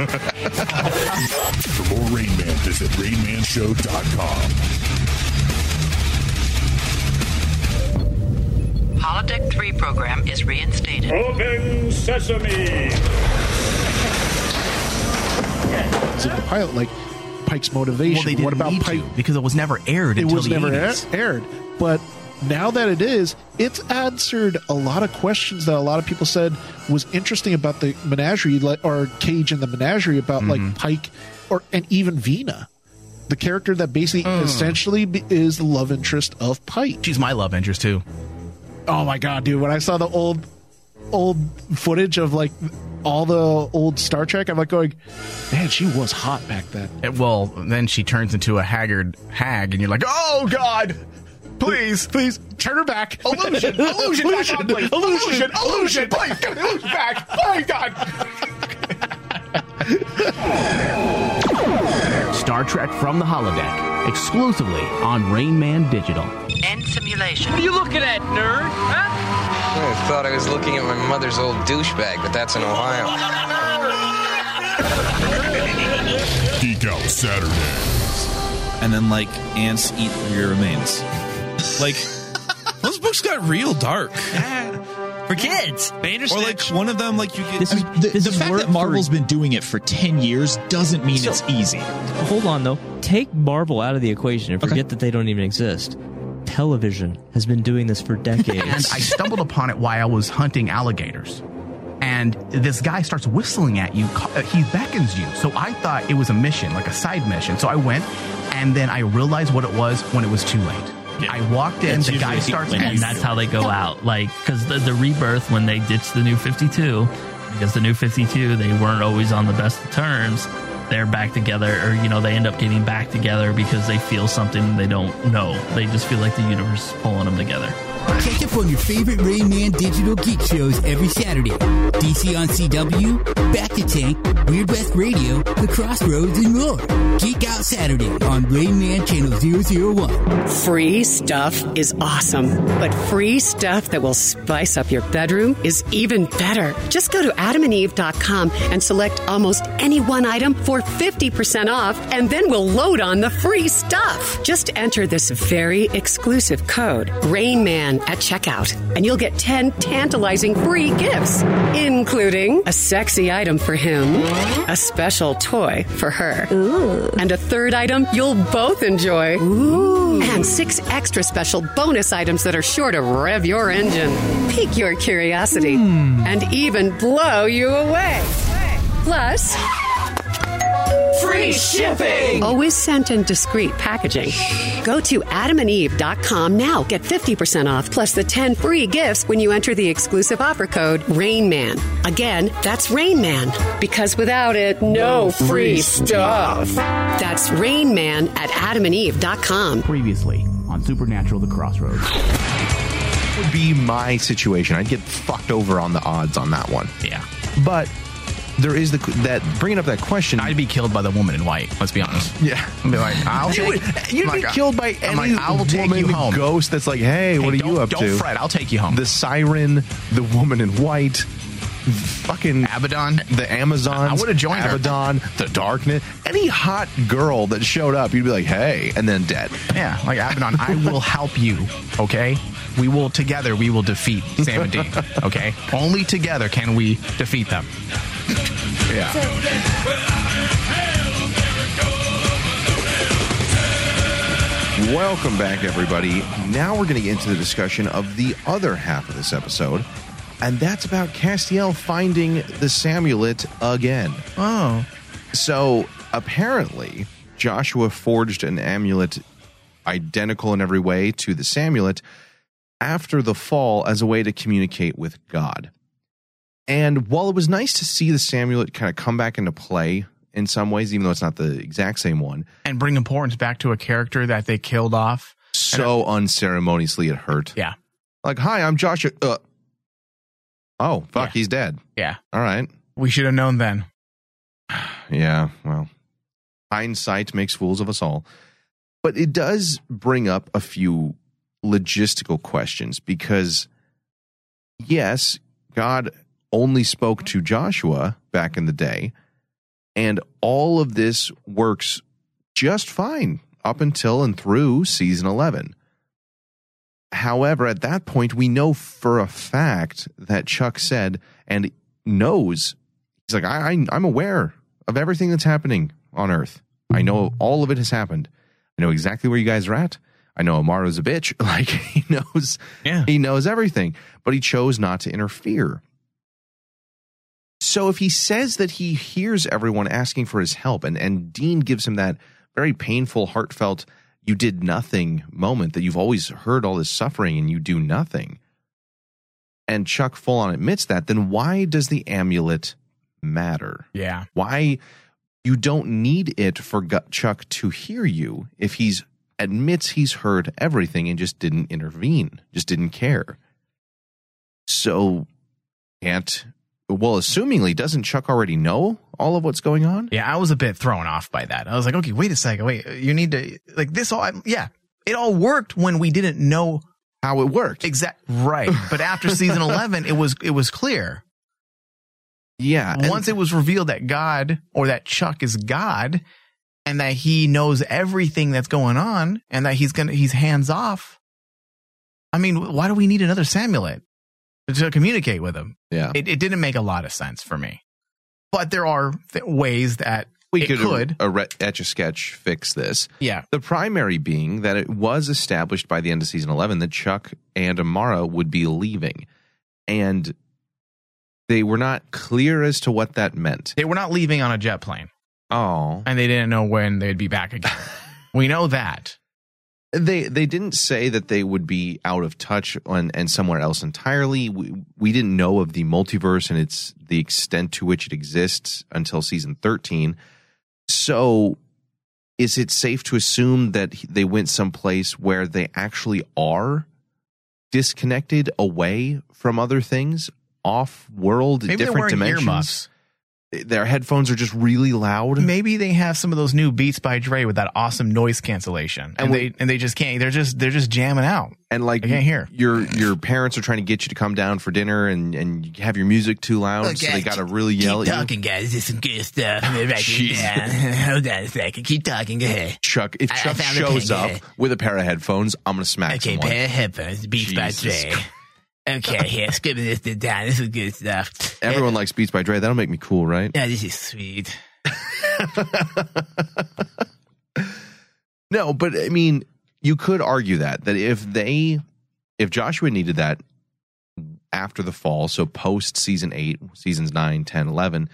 more Rain Man, visit RainManShow.com. Holodeck 3 program is reinstated. Open Sesame. So the pilot, like Pike's motivation. well, they didn't what about need Pike? to because it was never aired It until was the never 80s. aired, but now that it is, it's answered a lot of questions that a lot of people said was interesting about the menagerie, like or Cage and the menagerie about Mm-hmm. like Pike, or and even Vina, the character that basically Mm. essentially is the love interest of Pike. She's my love interest too. Oh my god, dude! When I saw the old old footage of like all the old Star Trek, I'm like going, man, she was hot back then. It- well, then she turns into a haggard hag, and you're like, oh god, please, Please turn her back. illusion, illusion, back on, please. illusion, illusion, please, get illusion back, oh god. Star Trek from the holodeck, exclusively on Rain Man Digital. End simulation. What are you looking at, nerd? Huh? I thought I was looking at my mother's old douchebag, but that's in Ohio. Geek Out Saturdays. and then like ants eat your remains. Like those books got real dark. For kids. Or like one of them, like you get. This is- I mean, the, this the is fact work that Marvel's for- been doing it for 10 years doesn't mean So- it's easy. Hold on, though. Take Marvel out of the equation and forget that they don't even exist. Television has been doing this for decades. and I stumbled upon it while I was hunting alligators. And this guy starts whistling at you. ca- uh, He beckons you. So I thought it was a mission, like a side mission. So I went, and then I realized what it was when it was too late. I walked in. That's the guy starts, and that's how they go out. Like, because the, the rebirth, when they ditched the new 52, because the new 52, they weren't always on the best of terms, they're back together, or you know, they end up getting back together because they feel something they don't know. They just feel like the universe is pulling them together. Catch up on your favorite Rain Man digital geek shows every Saturday. DC on CW, Back to Tank, Weird West Radio, The Crossroads, and more. Geek Out Saturday on Rain Man Channel 001. Free stuff is awesome, but free stuff that will spice up your bedroom is even better. Just go to adamandeve.com and select almost any one item for 50% off, and then we'll load on the free stuff. Just enter this very exclusive code, RAINMAN, at checkout, and you'll get 10 tantalizing free gifts, including a sexy item for him, a special toy for her, and a third item you'll both enjoy. And six extra special bonus items that are sure to rev your engine, pique your curiosity, hmm. and even blow you away. Plus, free shipping! Always sent in discreet packaging. Go to adamandeve.com now. Get 50% off plus the 10 free gifts when you enter the exclusive offer code RAINMAN. Again, that's RAINMAN. Because without it, no free stuff. That's RAINMAN at adamandeve.com. Previously on Supernatural The Crossroads. would be my situation. I'd get fucked over on the odds on that one. Yeah. But there is the that bringing up that question. I'd be killed by the woman in white. Let's be honest. Yeah. I'd be like, I'll You take. would- you'd I'm be like, killed by I'm any like, I will take woman you home. ghost that's like, hey, what are you up don't to? fret, I'll take you home. The siren, the woman in white, fucking Abaddon, the Amazon. I would've joined her. Abaddon, the darkness. Any hot girl that showed up, you'd be like, hey, and then dead. Yeah, like Abaddon, I will help you. Okay, we will together. We will defeat Sam and Dean. Okay, only together can we defeat them. Yeah. Welcome back, everybody. Now we're going to get into the discussion of the other half of this episode, and that's about Castiel finding the Samulet again. Oh. So apparently, Joshua forged an amulet identical in every way to the Samulet after the fall as a way to communicate with God. And while it was nice to see the Samulet kind of come back into play in some ways, even though it's not the exact same one, And bring importance back to a character that they killed off. so unceremoniously it hurt. Yeah. Like, hi, I'm Joshua. Uh, oh, fuck, he's dead. Yeah. All right. We should have known then. Yeah, well, hindsight makes fools of us all. But it does bring up a few logistical questions because, yes, God only spoke to Joshua back in the day, and all of this works just fine up until and through season 11. However, at that point, we know for a fact that Chuck said and knows he's like, I, I, I'm aware of everything that's happening on Earth. I know all of it has happened. I know exactly where you guys are at. I know Amara's a bitch. Like he knows, yeah. he knows everything, but he chose not to interfere. So if he says that he hears everyone asking for his help, and and Dean gives him that very painful, heartfelt, "you did nothing" moment that you've always heard all this suffering and you do nothing, and Chuck full on admits that, then why does the amulet matter? Yeah. Why you don't need it for Chuck to hear you if he's admits he's heard everything and just didn't intervene, just didn't care. So can't well, assumingly, doesn't Chuck already know all of what's going on? Yeah, I was a bit thrown off by that. I was like, okay, wait a second, wait, you need to like this all. Yeah, it all worked when we didn't know how it worked. Exact right, but after season eleven, it was it was clear. Yeah, and- once it was revealed that God or that Chuck is God, and that he knows everything that's going on, and that he's gonna he's hands off. I mean, why do we need another Samulet to communicate with him? Yeah, it, it didn't make a lot of sense for me. But there are th- ways that we could, er-, could. A, re- etch a sketch fix this. Yeah. The primary being that it was established by the end of season 11 that Chuck and Amara would be leaving. And they were not clear as to what that meant. They were not leaving on a jet plane. Oh. And they didn't know when they'd be back again. we know that. They they didn't say that they would be out of touch on, and somewhere else entirely. We, we didn't know of the multiverse and its the extent to which it exists until season 13. So, is it safe to assume that they went someplace where they actually are disconnected away from other things, off world, Maybe different dimensions? Earmuffs. Their headphones are just really loud. Maybe they have some of those new Beats by Dre with that awesome noise cancellation, and, And they and they just can't. They're just they're just jamming out. and like I can't hear. your your parents are trying to get you to come down for dinner and and you have your music too loud so they got to really yell at you guys. This is some good stuff. Jeez. Hold on a second. Keep talking. Go ahead. chuck if I- I chuck found a shows up with a pair of headphones i'm gonna smack Okay, someone pair of headphones. Beats by Jesus Dre. Okay, here, skipping this to down. This is good stuff. everyone likes beats by dre that'll make me cool right Yeah, this is sweet. no but i mean you could argue that that if they if joshua needed that after the fall so post season 8 seasons 9 10 11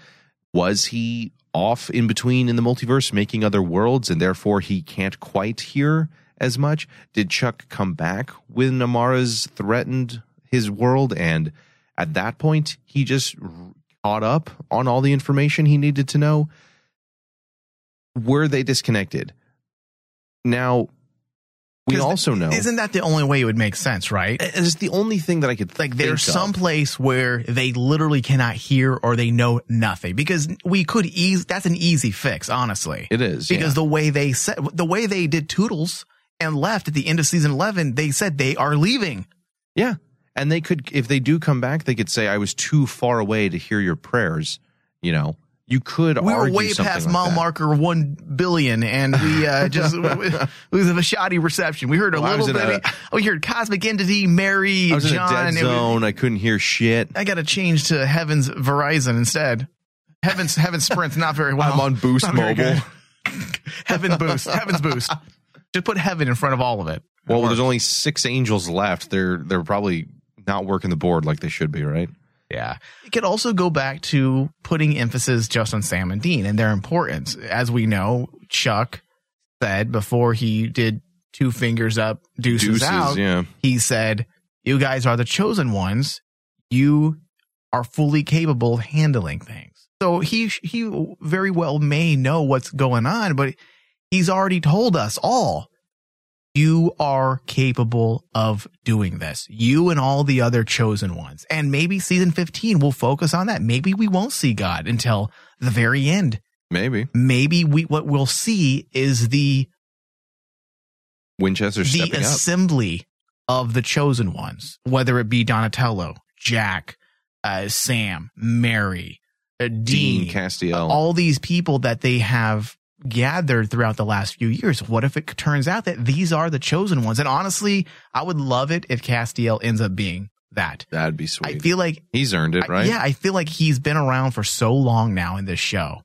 was he off in between in the multiverse making other worlds and therefore he can't quite hear as much did chuck come back when amara's threatened his world and at that point he just caught up on all the information he needed to know were they disconnected now we also know Isn't that the only way it would make sense, right? it's the only thing that i could Like there's some place where they literally cannot hear or they know nothing because we could ease. That's an easy fix, honestly. It is because yeah. the way they said, the way they did Toodles and left at the end of season eleven, they said they are leaving. Yeah. And they could, if they do come back, they could say, I was too far away to hear your prayers. You know, you could argue. We were way past like mile that. marker one billion, and we uh, just it was a shoddy reception. We heard a Well, little bit. a- we heard cosmic entity, Mary, I was John. in a dead It was- zone. I couldn't hear shit. I got to change to Heaven's Verizon instead. Heaven's Heaven Sprint's not very well. I'm on Boost Not Mobile. Heaven Boost. Heaven's Boost. Just put Heaven in front of all of it. Well, there's only six angels left. They're they're probably not working the board like they should be, right? Yeah. It could also go back to putting emphasis just on Sam and Dean and their importance. As we know, Chuck said before he did two fingers up, deuces, Deuces, out, yeah. he said, You guys are the chosen ones. You are fully capable of handling things. So he he very well may know what's going on, but he's already told us all you are capable of doing this. You and all the other chosen ones. And maybe season 15 will focus on that. Maybe we won't see God until the very end. Maybe Maybe we what we'll see is the Winchester the stepping up. assembly of the chosen ones, whether it be Donatello, Jack, uh, Sam, Mary, uh, Dean, Dean Castiel. all these people that they have gathered throughout the last few years. What if it turns out that these are the chosen ones? And honestly, I would love it if Castiel ends up being that. That'd be sweet. I feel like He's earned it, I- right? yeah, I feel like he's been around for so long now in this show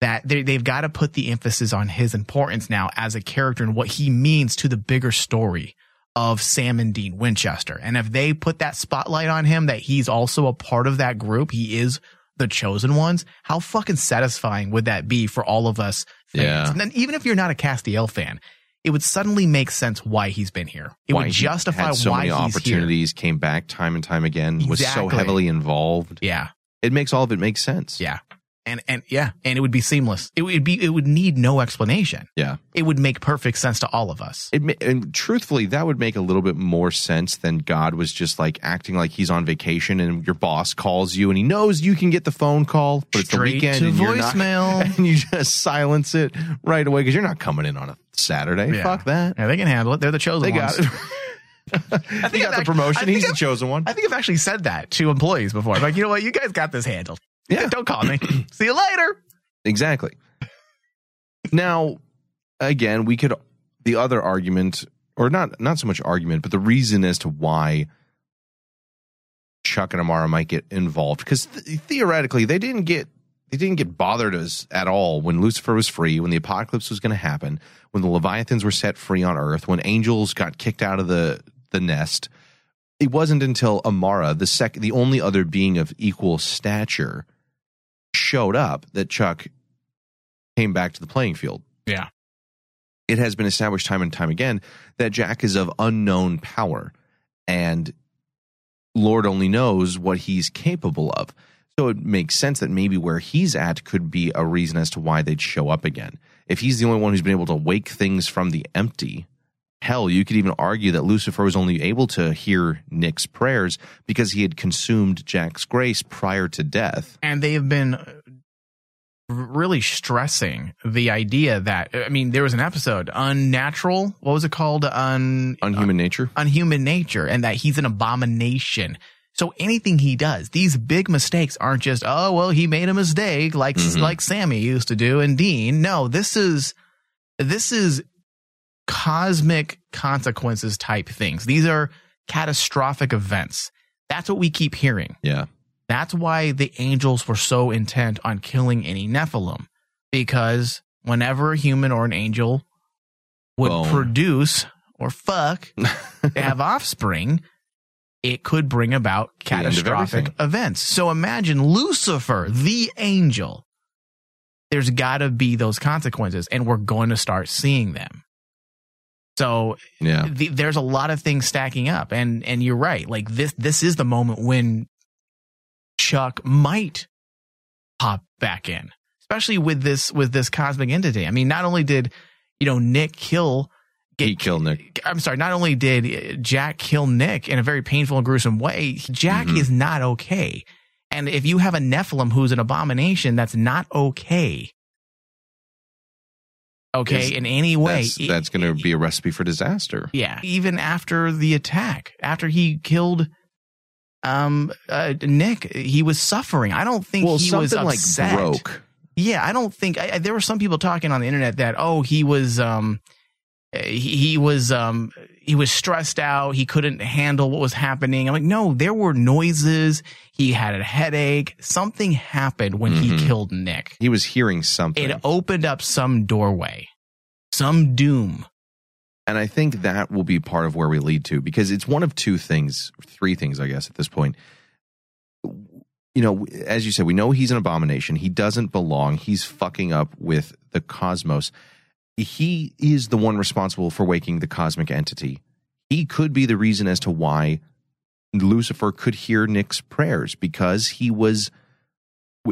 that they, they've got to put the emphasis on his importance now as a character and what he means to the bigger story of Sam and Dean Winchester. And if they put that spotlight on him, that he's also a part of that group, he is the chosen ones. How fucking satisfying would that be for all of us? Fans? Yeah. And then even if you're not a Castiel fan, it would suddenly make sense why he's been here. It Why would justify had so why many he's here. opportunities, came back time and time again, was so heavily involved. Yeah. It makes all of it make sense. Yeah. And and yeah, and it would be seamless. It would be it would need no explanation. Yeah. It would make perfect sense to all of us. It and truthfully, that would make a little bit more sense than God was just like acting like he's on vacation and your boss calls you and he knows you can get the phone call, but it's the Straight weekend to and you're not, voicemail. and you just silence it right away because you're not coming in on a Saturday. Yeah. Fuck that. Yeah, they can handle it. They're the chosen They ones. got it. I He got the I've- promotion. I think He's the I've- chosen one. I think I've actually said that to employees before. Like, you know what? You guys got this handled. Yeah. Don't call me. See you later. Exactly. Now, again, we could the other argument, or not not so much argument, but the reason as to why Chuck and Amara might get involved, because th- theoretically they didn't get they didn't get bothered us at all when Lucifer was free, when the apocalypse was going to happen, when the Leviathans were set free on Earth, when angels got kicked out of the the nest. It wasn't until Amara, the sec, the only other being of equal stature, showed up that Chuck came back to the playing field. Yeah. It has been established time and time again that Jack is of unknown power and Lord only knows what he's capable of. So it makes sense that maybe where he's at could be a reason as to why they'd show up again. If he's the only one who's been able to wake things from the empty, hell, you could even argue that Lucifer was only able to hear Nick's prayers because he had consumed Jack's grace prior to death. and they have been uh, really stressing the idea that I mean there was an episode unnatural what was it called un Unhuman nature. unhuman nature and that he's an abomination so anything he does these big mistakes aren't just oh well he made a mistake like Mhm. like Sammy used to do and Dean no this is this is cosmic consequences type things these are catastrophic events that's what we keep hearing Yeah. that's why the angels were so intent on killing any Nephilim, because whenever a human or an angel would Boom. produce or fuck, they have offspring, it could bring about catastrophic events. So imagine Lucifer, the angel. There's got to be those consequences, and we're going to start seeing them. So Yeah. the, there's a lot of things stacking up, and and you're right. Like this, this is the moment when Chuck might pop back in, especially with this with this cosmic entity. I mean, not only did you know Nick kill, He killed Nick. I'm sorry, not only did Jack kill Nick in a very painful and gruesome way, Jack Mm-hmm. is not okay. And if you have a Nephilim who's an abomination, that's not okay. Okay, Is- in any way. That's, that's going to be a recipe for disaster. Yeah, even after the attack, after he killed um uh, Nick, he was suffering. I don't think Well, he was something like upset. broke. Yeah, I don't think I, I- there were some people talking on the internet that oh he was um he, he was um he was stressed out. He couldn't handle what was happening. I'm like, no, there were noises. He had a headache. Something happened when he Mhm. killed Nick. He was hearing something. It opened up some doorway, some doom. And I think that will be part of where we lead to because it's one of two things, three things, I guess, at this point. You know, as you said, we know he's an abomination. He doesn't belong. He's fucking up with the cosmos. He is the one responsible for waking the cosmic entity. He could be the reason as to why Lucifer could hear Nick's prayers because he was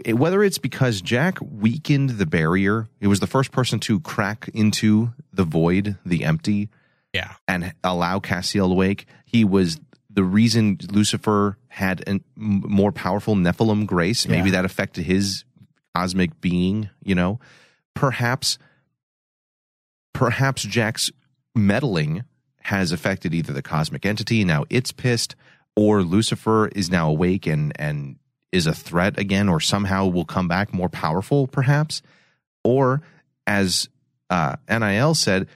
whether it's because Jack weakened the barrier, it was the first person to crack into the void, the empty, Yeah. and allow Castiel to wake. He was the reason Lucifer had a more powerful Nephilim grace. Maybe Yeah. that affected his cosmic being. You know, perhaps, perhaps Jack's meddling has affected either the cosmic entity. Now it's pissed, or Lucifer is now awake and and is a threat again, or somehow will come back more powerful, perhaps, or as uh, Nil said,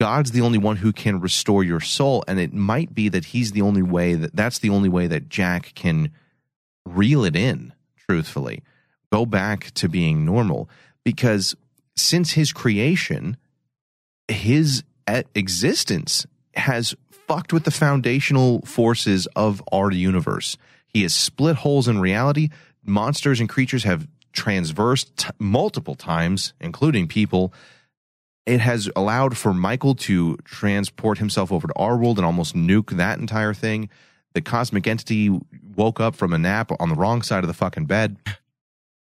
God's the only one who can restore your soul, and it might be that He's the only way that that's the only way that Jack can reel it in. Truthfully, go back to being normal, because since his creation, his existence has fucked with the foundational forces of our universe. He has split holes in reality. Monsters and creatures have transversed t- multiple times, including people. It has allowed for Michael to transport himself over to our world and almost nuke that entire thing. The cosmic entity woke up from a nap on the wrong side of the fucking bed.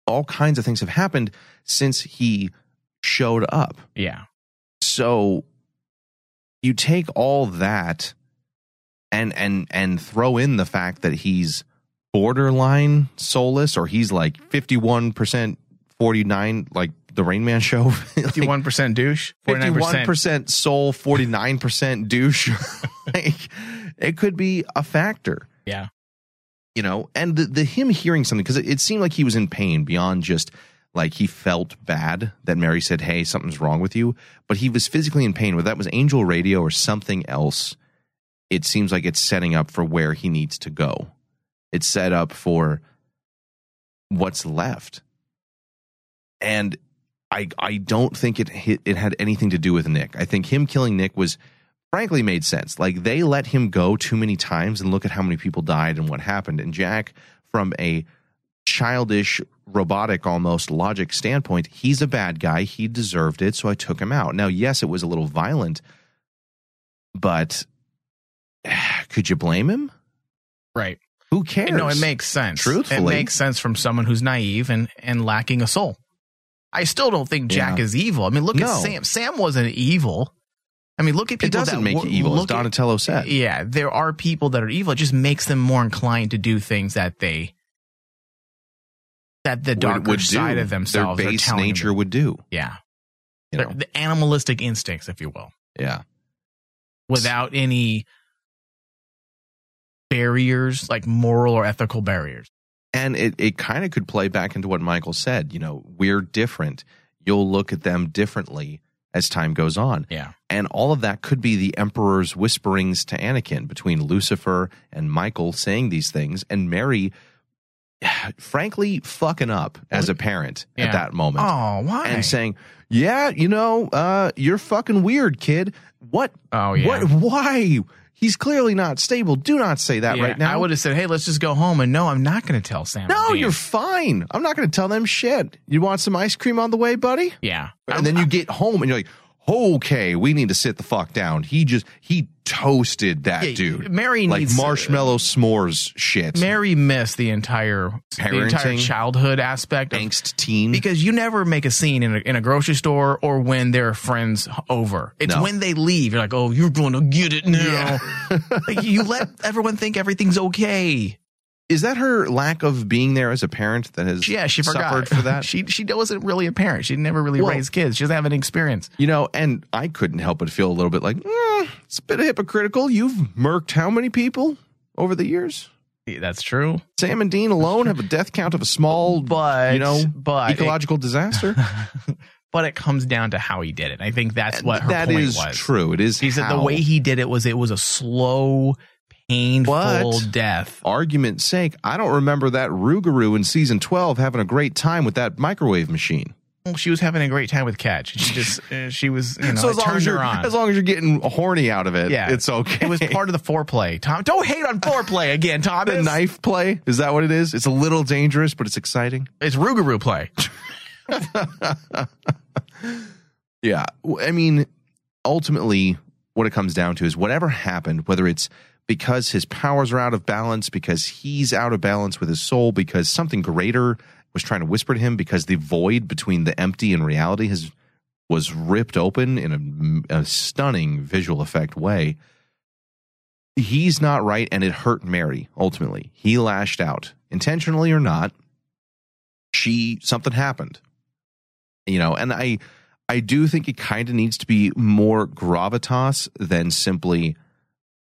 All kinds of things have happened since he showed up. Yeah. So you take all that and and and throw in the fact that he's borderline soulless or he's like 51% 49 like the Rain Man show. Fifty-one percent douche, Fifty-one forty-nine percent soul, forty-nine percent douche. like, it could be a factor, Yeah. you know. And the, the him hearing something because it, it seemed like he was in pain beyond just like he felt bad that Mary said, "Hey, something's wrong with you," but he was physically in pain. Whether that was angel radio or something else, it seems like it's setting up for where he needs to go. It's set up for what's left, and I I don't think it hit, it had anything to do with Nick. I think him killing Nick was frankly made sense. Like they let him go too many times and look at how many people died and what happened. And Jack, from a childish, robotic almost logic standpoint, he's a bad guy. He deserved it, so I took him out. Now, yes, it was a little violent, but could you blame him? Right. Who cares? No, it makes sense. Truthfully. it makes sense from someone who's naive and and lacking a soul. I still don't think Jack Yeah. is evil. I mean, look No. at Sam. Sam wasn't evil. I mean, look at people. It doesn't that make you evil, as look at- Donatello said. Yeah, there are people that are evil. It just makes them more inclined to do things that they that the Would- darker would side do. of themselves Their base telling them nature would do. Yeah, You know? the animalistic instincts, if you will, Yeah. without any barriers like moral or ethical barriers. And it, it kind of could play back into what Michael said. You know, we're different. You'll look at them differently as time goes on. Yeah. And all of that could be the Emperor's whisperings to Anakin between Lucifer and Michael saying these things, and Mary, frankly, fucking up as a parent Yeah. at that moment. Oh, why? And saying, yeah, you know, uh, you're fucking weird, kid. What? Oh, yeah. What? Why? He's clearly not stable. Do not say that Yeah, right now. I would have said, "Hey, let's just go home." And no, I'm not going to tell Sam. No, you're fine. I'm not going to tell them shit. You want some ice cream on the way, buddy? Yeah. And then you get home and you're like, okay, we need to sit the fuck down. He just, he toasted that Yeah, dude. Mary like needs- uh, marshmallow s'mores shit. Mary missed the entire the entire Parenting. childhood aspect of Angst teen. because you never make a scene in a, in a grocery store or when there are friends over. It's No. when they leave. You're like, oh, you're going to get it now. like, you let everyone think everything's okay. Is that her lack of being there as a parent that has Yeah, she forgot suffered for that? she she wasn't really a parent. She never really Well- raised kids. She doesn't have any experience. You know, and I couldn't help but feel a little bit like, eh, it's a bit hypocritical. You've murked how many people over the years? Yeah, That's true. Sam and Dean alone have a death count of a small, But you know, but it- ecological disaster. but it comes down to how he did it. I think that's what her That point is was. true. It is He said the way he did it was it was a slow, painful But- death. argument's sake, I don't remember that Rougarou in season 12 having a great time with that microwave machine. Well, she was having a great time with Catch. She just uh, she was you know so as long as, you're, on. as long as you're getting horny out of it, yeah, it's okay. It was part of the foreplay. Tom, don't hate on foreplay again, Thomas. the knife play. Is that what it is? It's a little dangerous, but it's exciting. It's Rougarou play. Yeah. I mean, ultimately, what it comes down to is whatever happened, whether it's because his powers are out of balance, because he's out of balance with his soul, because something greater was trying to whisper to him, because the void between the empty and reality has was ripped open in a, a stunning visual effect way. He's not right, and it hurt Mary. Ultimately, he lashed out, intentionally or not. She something happened, you know, and I I do think it kind of needs to be more gravitas than simply,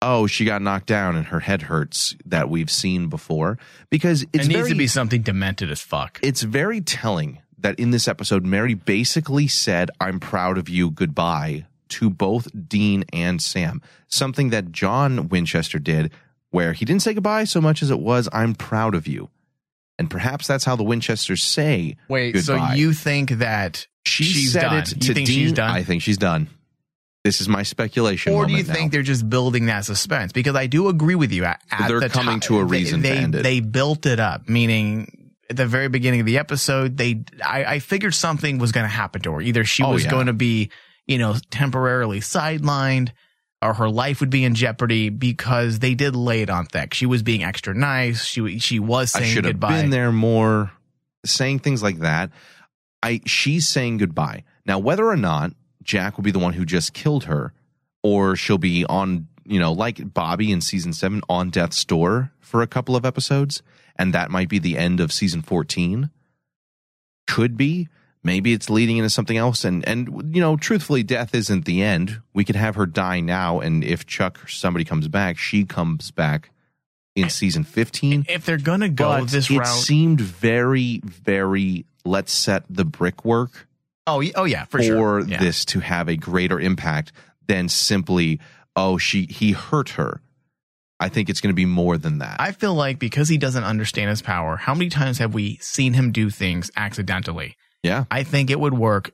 oh, she got knocked down and her head hurts that we've seen before. Because it's it needs very, to be something demented as fuck. it's very telling that in this episode, Mary basically said, I'm proud of you, goodbye to both Dean and Sam. Something that John Winchester did, where he didn't say goodbye so much as it was, I'm proud of you. And perhaps that's how the Winchesters say Wait, goodbye. so you think that She she's said done? it you to think Dean. she's done? I think she's done. This is my speculation. or do you moment now. think they're just building that suspense? Because I do agree with you. At, at They're the coming ti- to a they- reason to They, it. they built it up, meaning at the very beginning of the episode, they I, I figured something was going to happen to her. Either she Oh, was yeah. going to be, you know, temporarily sidelined, or her life would be in jeopardy because they did lay it on thick. She was being extra nice. She she was I saying should have goodbye. been there more, saying things like that. I she's saying goodbye now. Whether or not Jack will be the one who just killed her, or she'll be on, you know, like Bobby in season seven on death's door for a couple of episodes, and that might be the end of season fourteen. Could be. Maybe it's leading into something else, and and you know, truthfully, death isn't the end. We could have her die now, and if Chuck or somebody comes back, she comes back in season fifteen if they're going to go but this it route, seemed very, very. Let's set the brickwork oh oh yeah, for for sure. Yeah. this to have a greater impact than simply, oh, she he hurt her. I think it's going to be more than that. I feel like because he doesn't understand his power, how many times have we seen him do things accidentally? yeah, I think it would work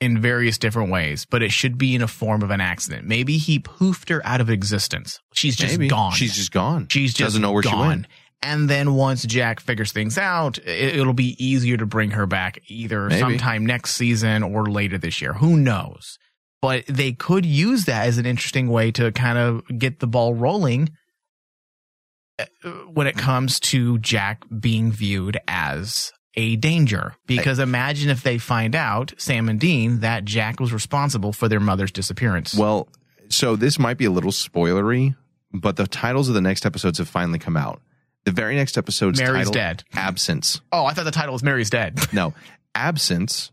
in various different ways, but it should be in a form of an accident. Maybe he poofed her out of existence. She's just maybe gone. She's just gone. She's just doesn't know where she gone. went. And then once Jack figures things out, it, it'll be easier to bring her back either Maybe. sometime next season or later this year. Who knows? But they could use that as an interesting way to kind of get the ball rolling uh, when it comes to Jack being viewed as a danger. Because imagine if they find out, Sam and Dean, that Jack was responsible for their mother's disappearance. Well, so this might be a little spoilery, but the titles of the next episodes have finally come out. The very next episode's Mary's title, dead. Absence. Oh, I thought the title was Mary's Dead. No, Absence.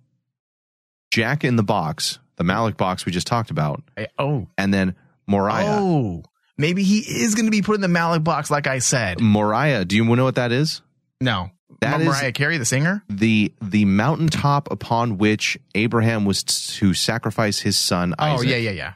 Jack in the box, the Ma'lak box we just talked about, eh, oh, and then Moriah. Oh, maybe he is going to be put in the Ma'lak box, like I said. Moriah. Do you know what that is? No. That is Mariah Carey, the singer? the the mountaintop upon which Abraham was to sacrifice his son Oh, yeah, yeah, yeah.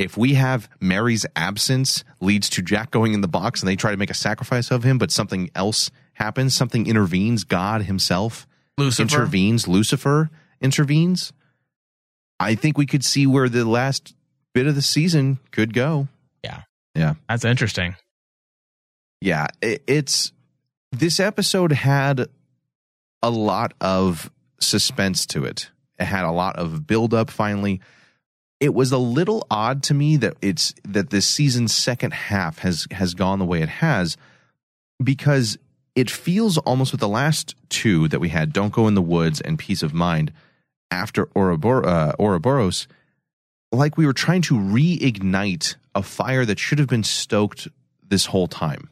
If we have Mary's absence leads to Jack going in the box and they try to make a sacrifice of him, but something else happens, something intervenes, God himself Lucifer? intervenes, Lucifer intervenes. I think we could see where the last bit of the season could go. Yeah. Yeah. That's interesting. Yeah, it, it's this episode had a lot of suspense to it. It had a lot of build up finally. It was a little odd to me that it's that this season's second half has has gone the way it has because it feels almost with the last two that we had Don't Go in the Woods and Peace of Mind after Ouroboros, uh, Ouroboros like we were trying to reignite a fire that should have been stoked this whole time.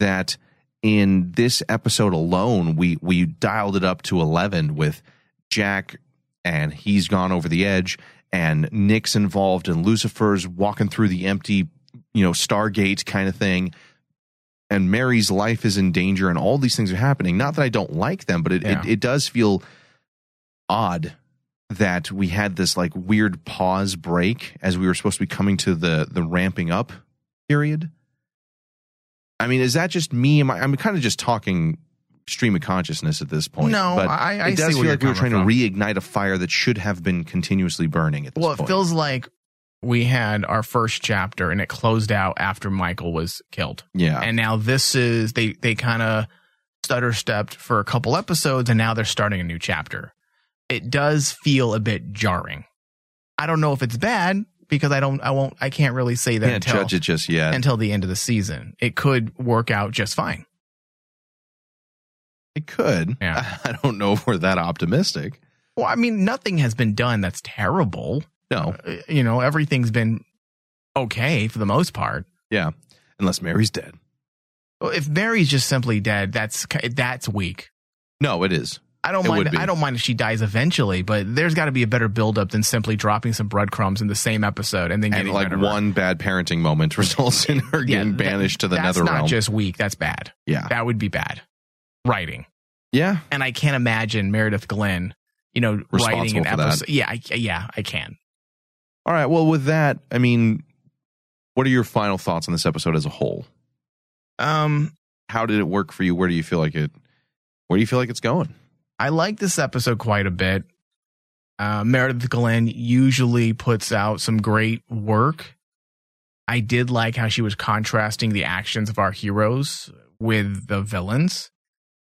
That in this episode alone we we dialed it up to 11 with Jack and he's gone over the edge and Nick's involved and Lucifer's walking through the empty you know Stargate kind of thing and Mary's life is in danger and all these things are happening not that I don't like them but it Yeah. it, it does feel odd that we had this like weird pause break as we were supposed to be coming to the the ramping up period I mean, is that just me? Am I, I'm kind of just talking stream of consciousness at this point. No, but I- I it does see feel like we were trying coming to reignite a fire that should have been continuously burning at this Well, it feels like we had our first chapter and it closed out after Michael was killed. Yeah. And now this is they they kind of stutter stepped for a couple episodes and now they're starting a new chapter. It does feel a bit jarring. I don't know if it's bad because I don't I won't I can't really say that Can't until judge it just yet. until the end of the season. It could work out just fine. It could. Yeah. I don't know if we're that optimistic. Well, I mean, nothing has been done that's terrible. No. Uh, You know, everything's been okay for the most part. Yeah. Unless Mary's dead. Well, If Mary's just simply dead, that's that's weak. No, it is. I don't It mind. I don't mind if she dies eventually, but there's got to be a better buildup than simply dropping some breadcrumbs in the same episode and then And getting like rid of her. one bad parenting moment results in her Yeah, getting that- banished to the that's nether not realm. just weak. That's bad. Yeah. that would be bad writing. yeah. And I can't imagine Meredith Glynn, you know, writing an for that. episode. Yeah, I, yeah, I can. All right. Well, with that, I mean, what are your final thoughts on this episode as a whole? Um, How did it work for you? Where do you feel like it? Where do you feel like it's going? I like this episode quite a bit. Uh, Meredith Glynn usually puts out some great work. I did like how she was contrasting the actions of our heroes with the villains.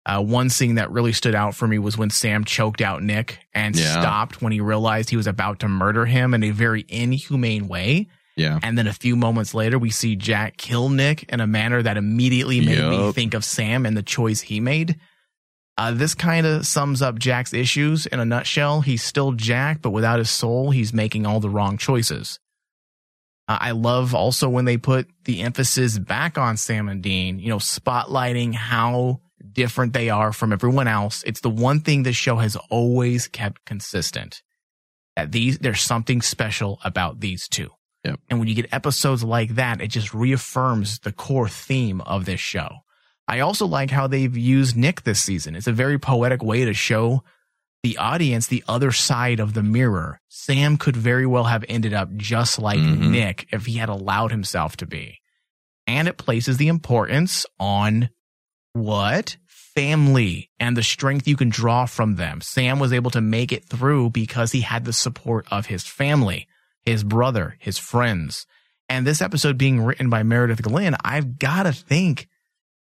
Uh, one scene that really stood out for me was when Sam choked out Nick and Yeah. stopped when he realized he was about to murder him in a very inhumane way. Yeah. And then a few moments later, we see Jack kill Nick in a manner that immediately made me think of Sam and the choice he made. Uh, this kind of sums up Jack's issues in a nutshell. He's still Jack, but without his soul, he's making all the wrong choices. Uh, I love also when they put the emphasis back on Sam and Dean, you know, spotlighting how different they are from everyone else. It's the one thing this show has always kept consistent. That these, there's something special about these two. Yep. And when you get episodes like that, it just reaffirms the core theme of this show. I also like how they've used Nick this season. It's a very poetic way to show the audience the other side of the mirror. Sam could very well have ended up just like Mhm. Nick if he had allowed himself to be. And it places the importance on what? Family and the strength you can draw from them. Sam was able to make it through because he had the support of his family, his brother, his friends. And this episode being written by Meredith Glynn, I've got to think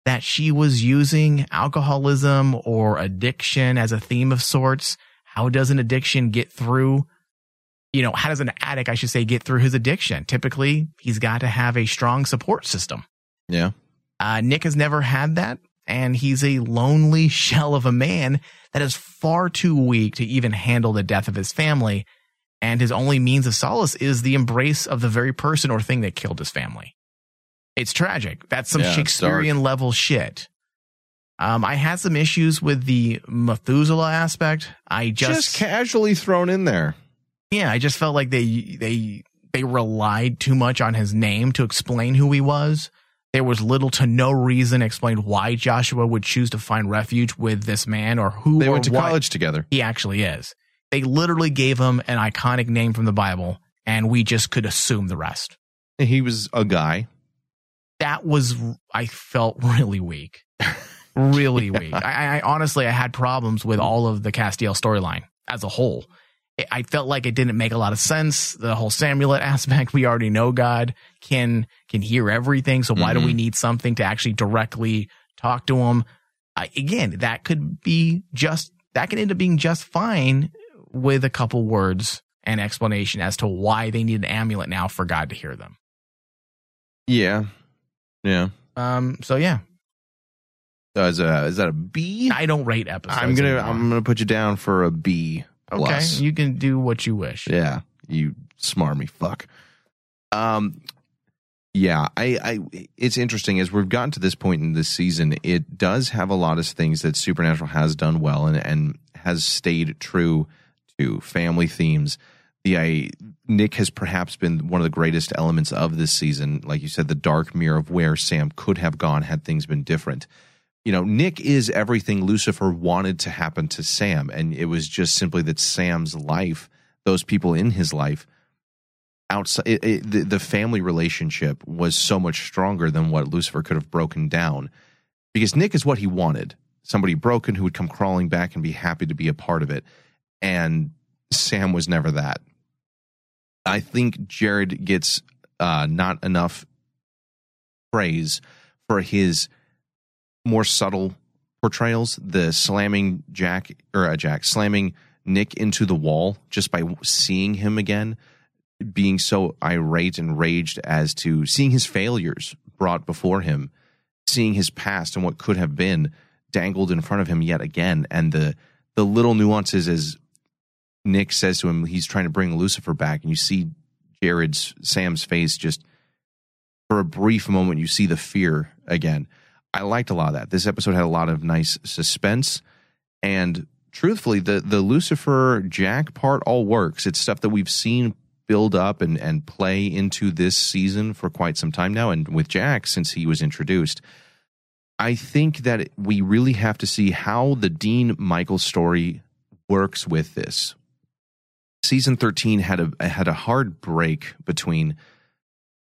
that she was using alcoholism or addiction as a theme of sorts. How does an addiction get through? You know, how does an addict, I should say, get through his addiction? Typically, he's got to have a strong support system. Yeah. Uh, Nick has never had that, and he's a lonely shell of a man that is far too weak to even handle the death of his family. And his only means of solace is the embrace of the very person or thing that killed his family. It's tragic. That's some Yeah, Shakespearean level shit. Um, I had some issues with the Methuselah aspect. I Just, casually thrown in there. yeah, I just felt like they they they relied too much on his name to explain who he was. There was little to no reason explained why Joshua would choose to find refuge with this man or who They went to college together. he actually is. They literally gave him an iconic name from the Bible, and we just could assume the rest. He was a guy. That was I felt really weak, really weak. I, I honestly I had problems with all of the Castiel storyline as a whole. I felt like it didn't make a lot of sense. The whole Samuel aspect, we already know God can can hear everything. So why do we need something to actually directly talk to him? I, again, that could be just that can end up being just fine with a couple words and explanation as to why they need an amulet now for God to hear them. Yeah. Yeah. Um. So yeah, So is, a, is that a B? I don't rate episodes. I'm gonna anymore. I'm gonna put you down for a B okay. plus. You can do what you wish. Yeah, you smarmy fuck. Um, yeah, I, I, it's interesting as we've gotten to this point in this season. It does have a lot of things that Supernatural has done well and and has stayed true to family themes. The I, Nick has perhaps been one of the greatest elements of this season. Like you said, the dark mirror of where Sam could have gone had things been different you know, Nick is everything Lucifer wanted to happen to Sam. And it was just simply that Sam's life, those people in his life, outside it, it, the, the family relationship was so much stronger than what Lucifer could have broken down. Because Nick is what he wanted somebody broken who would come crawling back and be happy to be a part of it. And Sam was never that. I think Jared gets uh, not enough praise for his more subtle portrayals. The slamming Jack or uh, Jack slamming Nick into the wall just by seeing him again, being so irate and raged as to seeing his failures brought before him, seeing his past and what could have been dangled in front of him yet again, and the the little nuances as Nick says to him, he's trying to bring Lucifer back, and you see Jared's Sam's face just for a brief moment. You see the fear again. I liked a lot of that. This episode had a lot of nice suspense, and truthfully, the the Lucifer Jack part all works. It's stuff that we've seen build up and and play into this season for quite some time now, and with Jack since he was introduced. I think that we really have to see how the Dean Michael story works with this. Season 13 had a had a hard break between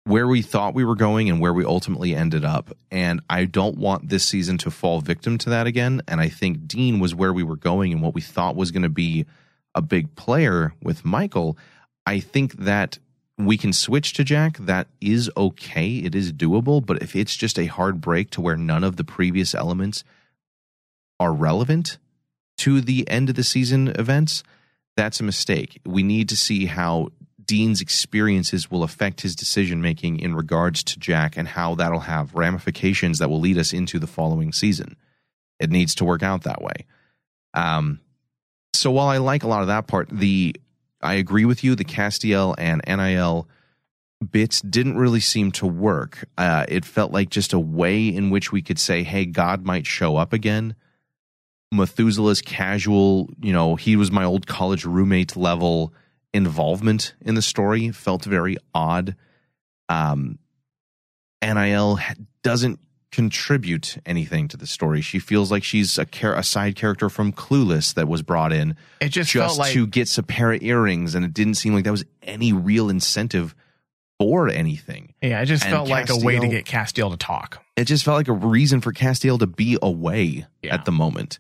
where we thought we were going and where we ultimately ended up. And I don't want this season to fall victim to that again. And I think Dean was where we were going and what we thought was going to be a big player with Michael. I think that we can switch to Jack. That is okay. It is doable. But if it's just a hard break to where none of the previous elements are relevant to the end of the season events, that's a mistake. We need to see how Dean's experiences will affect his decision making in regards to Jack and how that'll have ramifications that will lead us into the following season. It needs to work out that way. Um, so while I like a lot of that part, the I agree with you. The Castiel and Anael bits didn't really seem to work. Uh, it felt like just a way in which we could say, "Hey, God might show up again." Methuselah's casual, you know, he was my old college roommate level involvement in the story felt very odd. Um, Anael doesn't contribute anything to the story. She feels like she's a, char- a side character from Clueless that was brought in It just felt like- to get some pair of earrings, and it didn't seem like that was any real incentive for anything. Yeah, it just And felt like a way to get Castiel to talk. it just felt like a reason for Castiel to be away at the moment.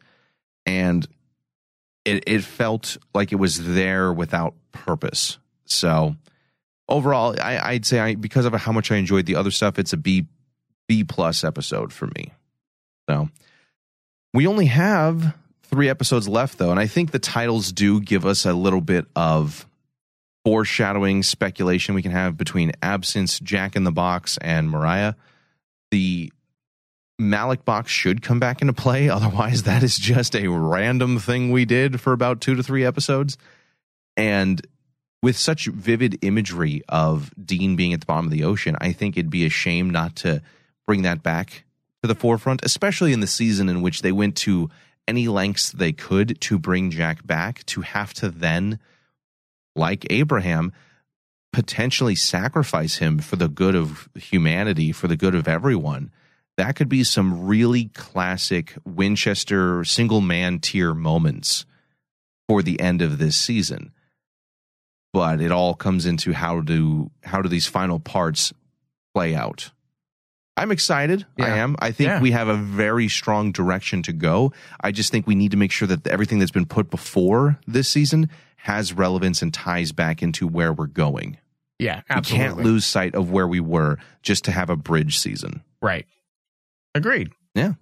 And it it felt like it was there without purpose. So overall, I, I'd say I because of how much I enjoyed the other stuff, it's a B B plus episode for me. So we only have three episodes left though, and I think the titles do give us a little bit of foreshadowing speculation we can have between absence, Jack in the Box, and Moriah. the Ma'lak box should come back into play. Otherwise, that is just a random thing we did for about two to three episodes. And with such vivid imagery of Dean being at the bottom of the ocean, I think it'd be a shame not to bring that back to the forefront, especially in the season in which they went to any lengths they could to bring Jack back, to have to then, like Abraham, potentially sacrifice him for the good of humanity, for the good of everyone. That could be some really classic Winchester single man tier moments for the end of this season. But it all comes into how do how do these final parts play out. I'm excited. I am. I think Yeah. we have a very strong direction to go. I just think we need to make sure that everything that's been put before this season has relevance and ties back into where we're going. Yeah, We can't lose sight of where we were just to have a bridge season. Right. Agreed. Yeah.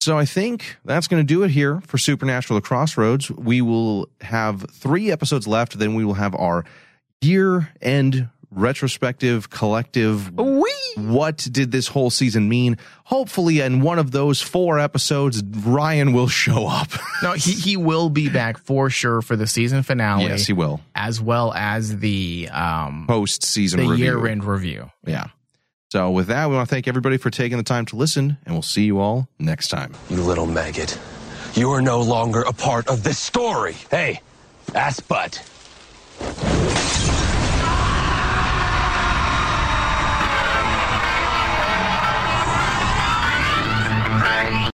So I think that's going to do it here for Supernatural The Crossroads. We will have three episodes left. Then we will have our year end retrospective collective. What did this whole season mean? Hopefully, in one of those four episodes, Ryan will show up. No, he, he will be back for sure for the season finale. Yes, he will. As well as the um Post season the year end review. Yeah. So, with that, we want to thank everybody for taking the time to listen, and we'll see you all next time. You little maggot. You are no longer a part of this story. Hey, ass butt.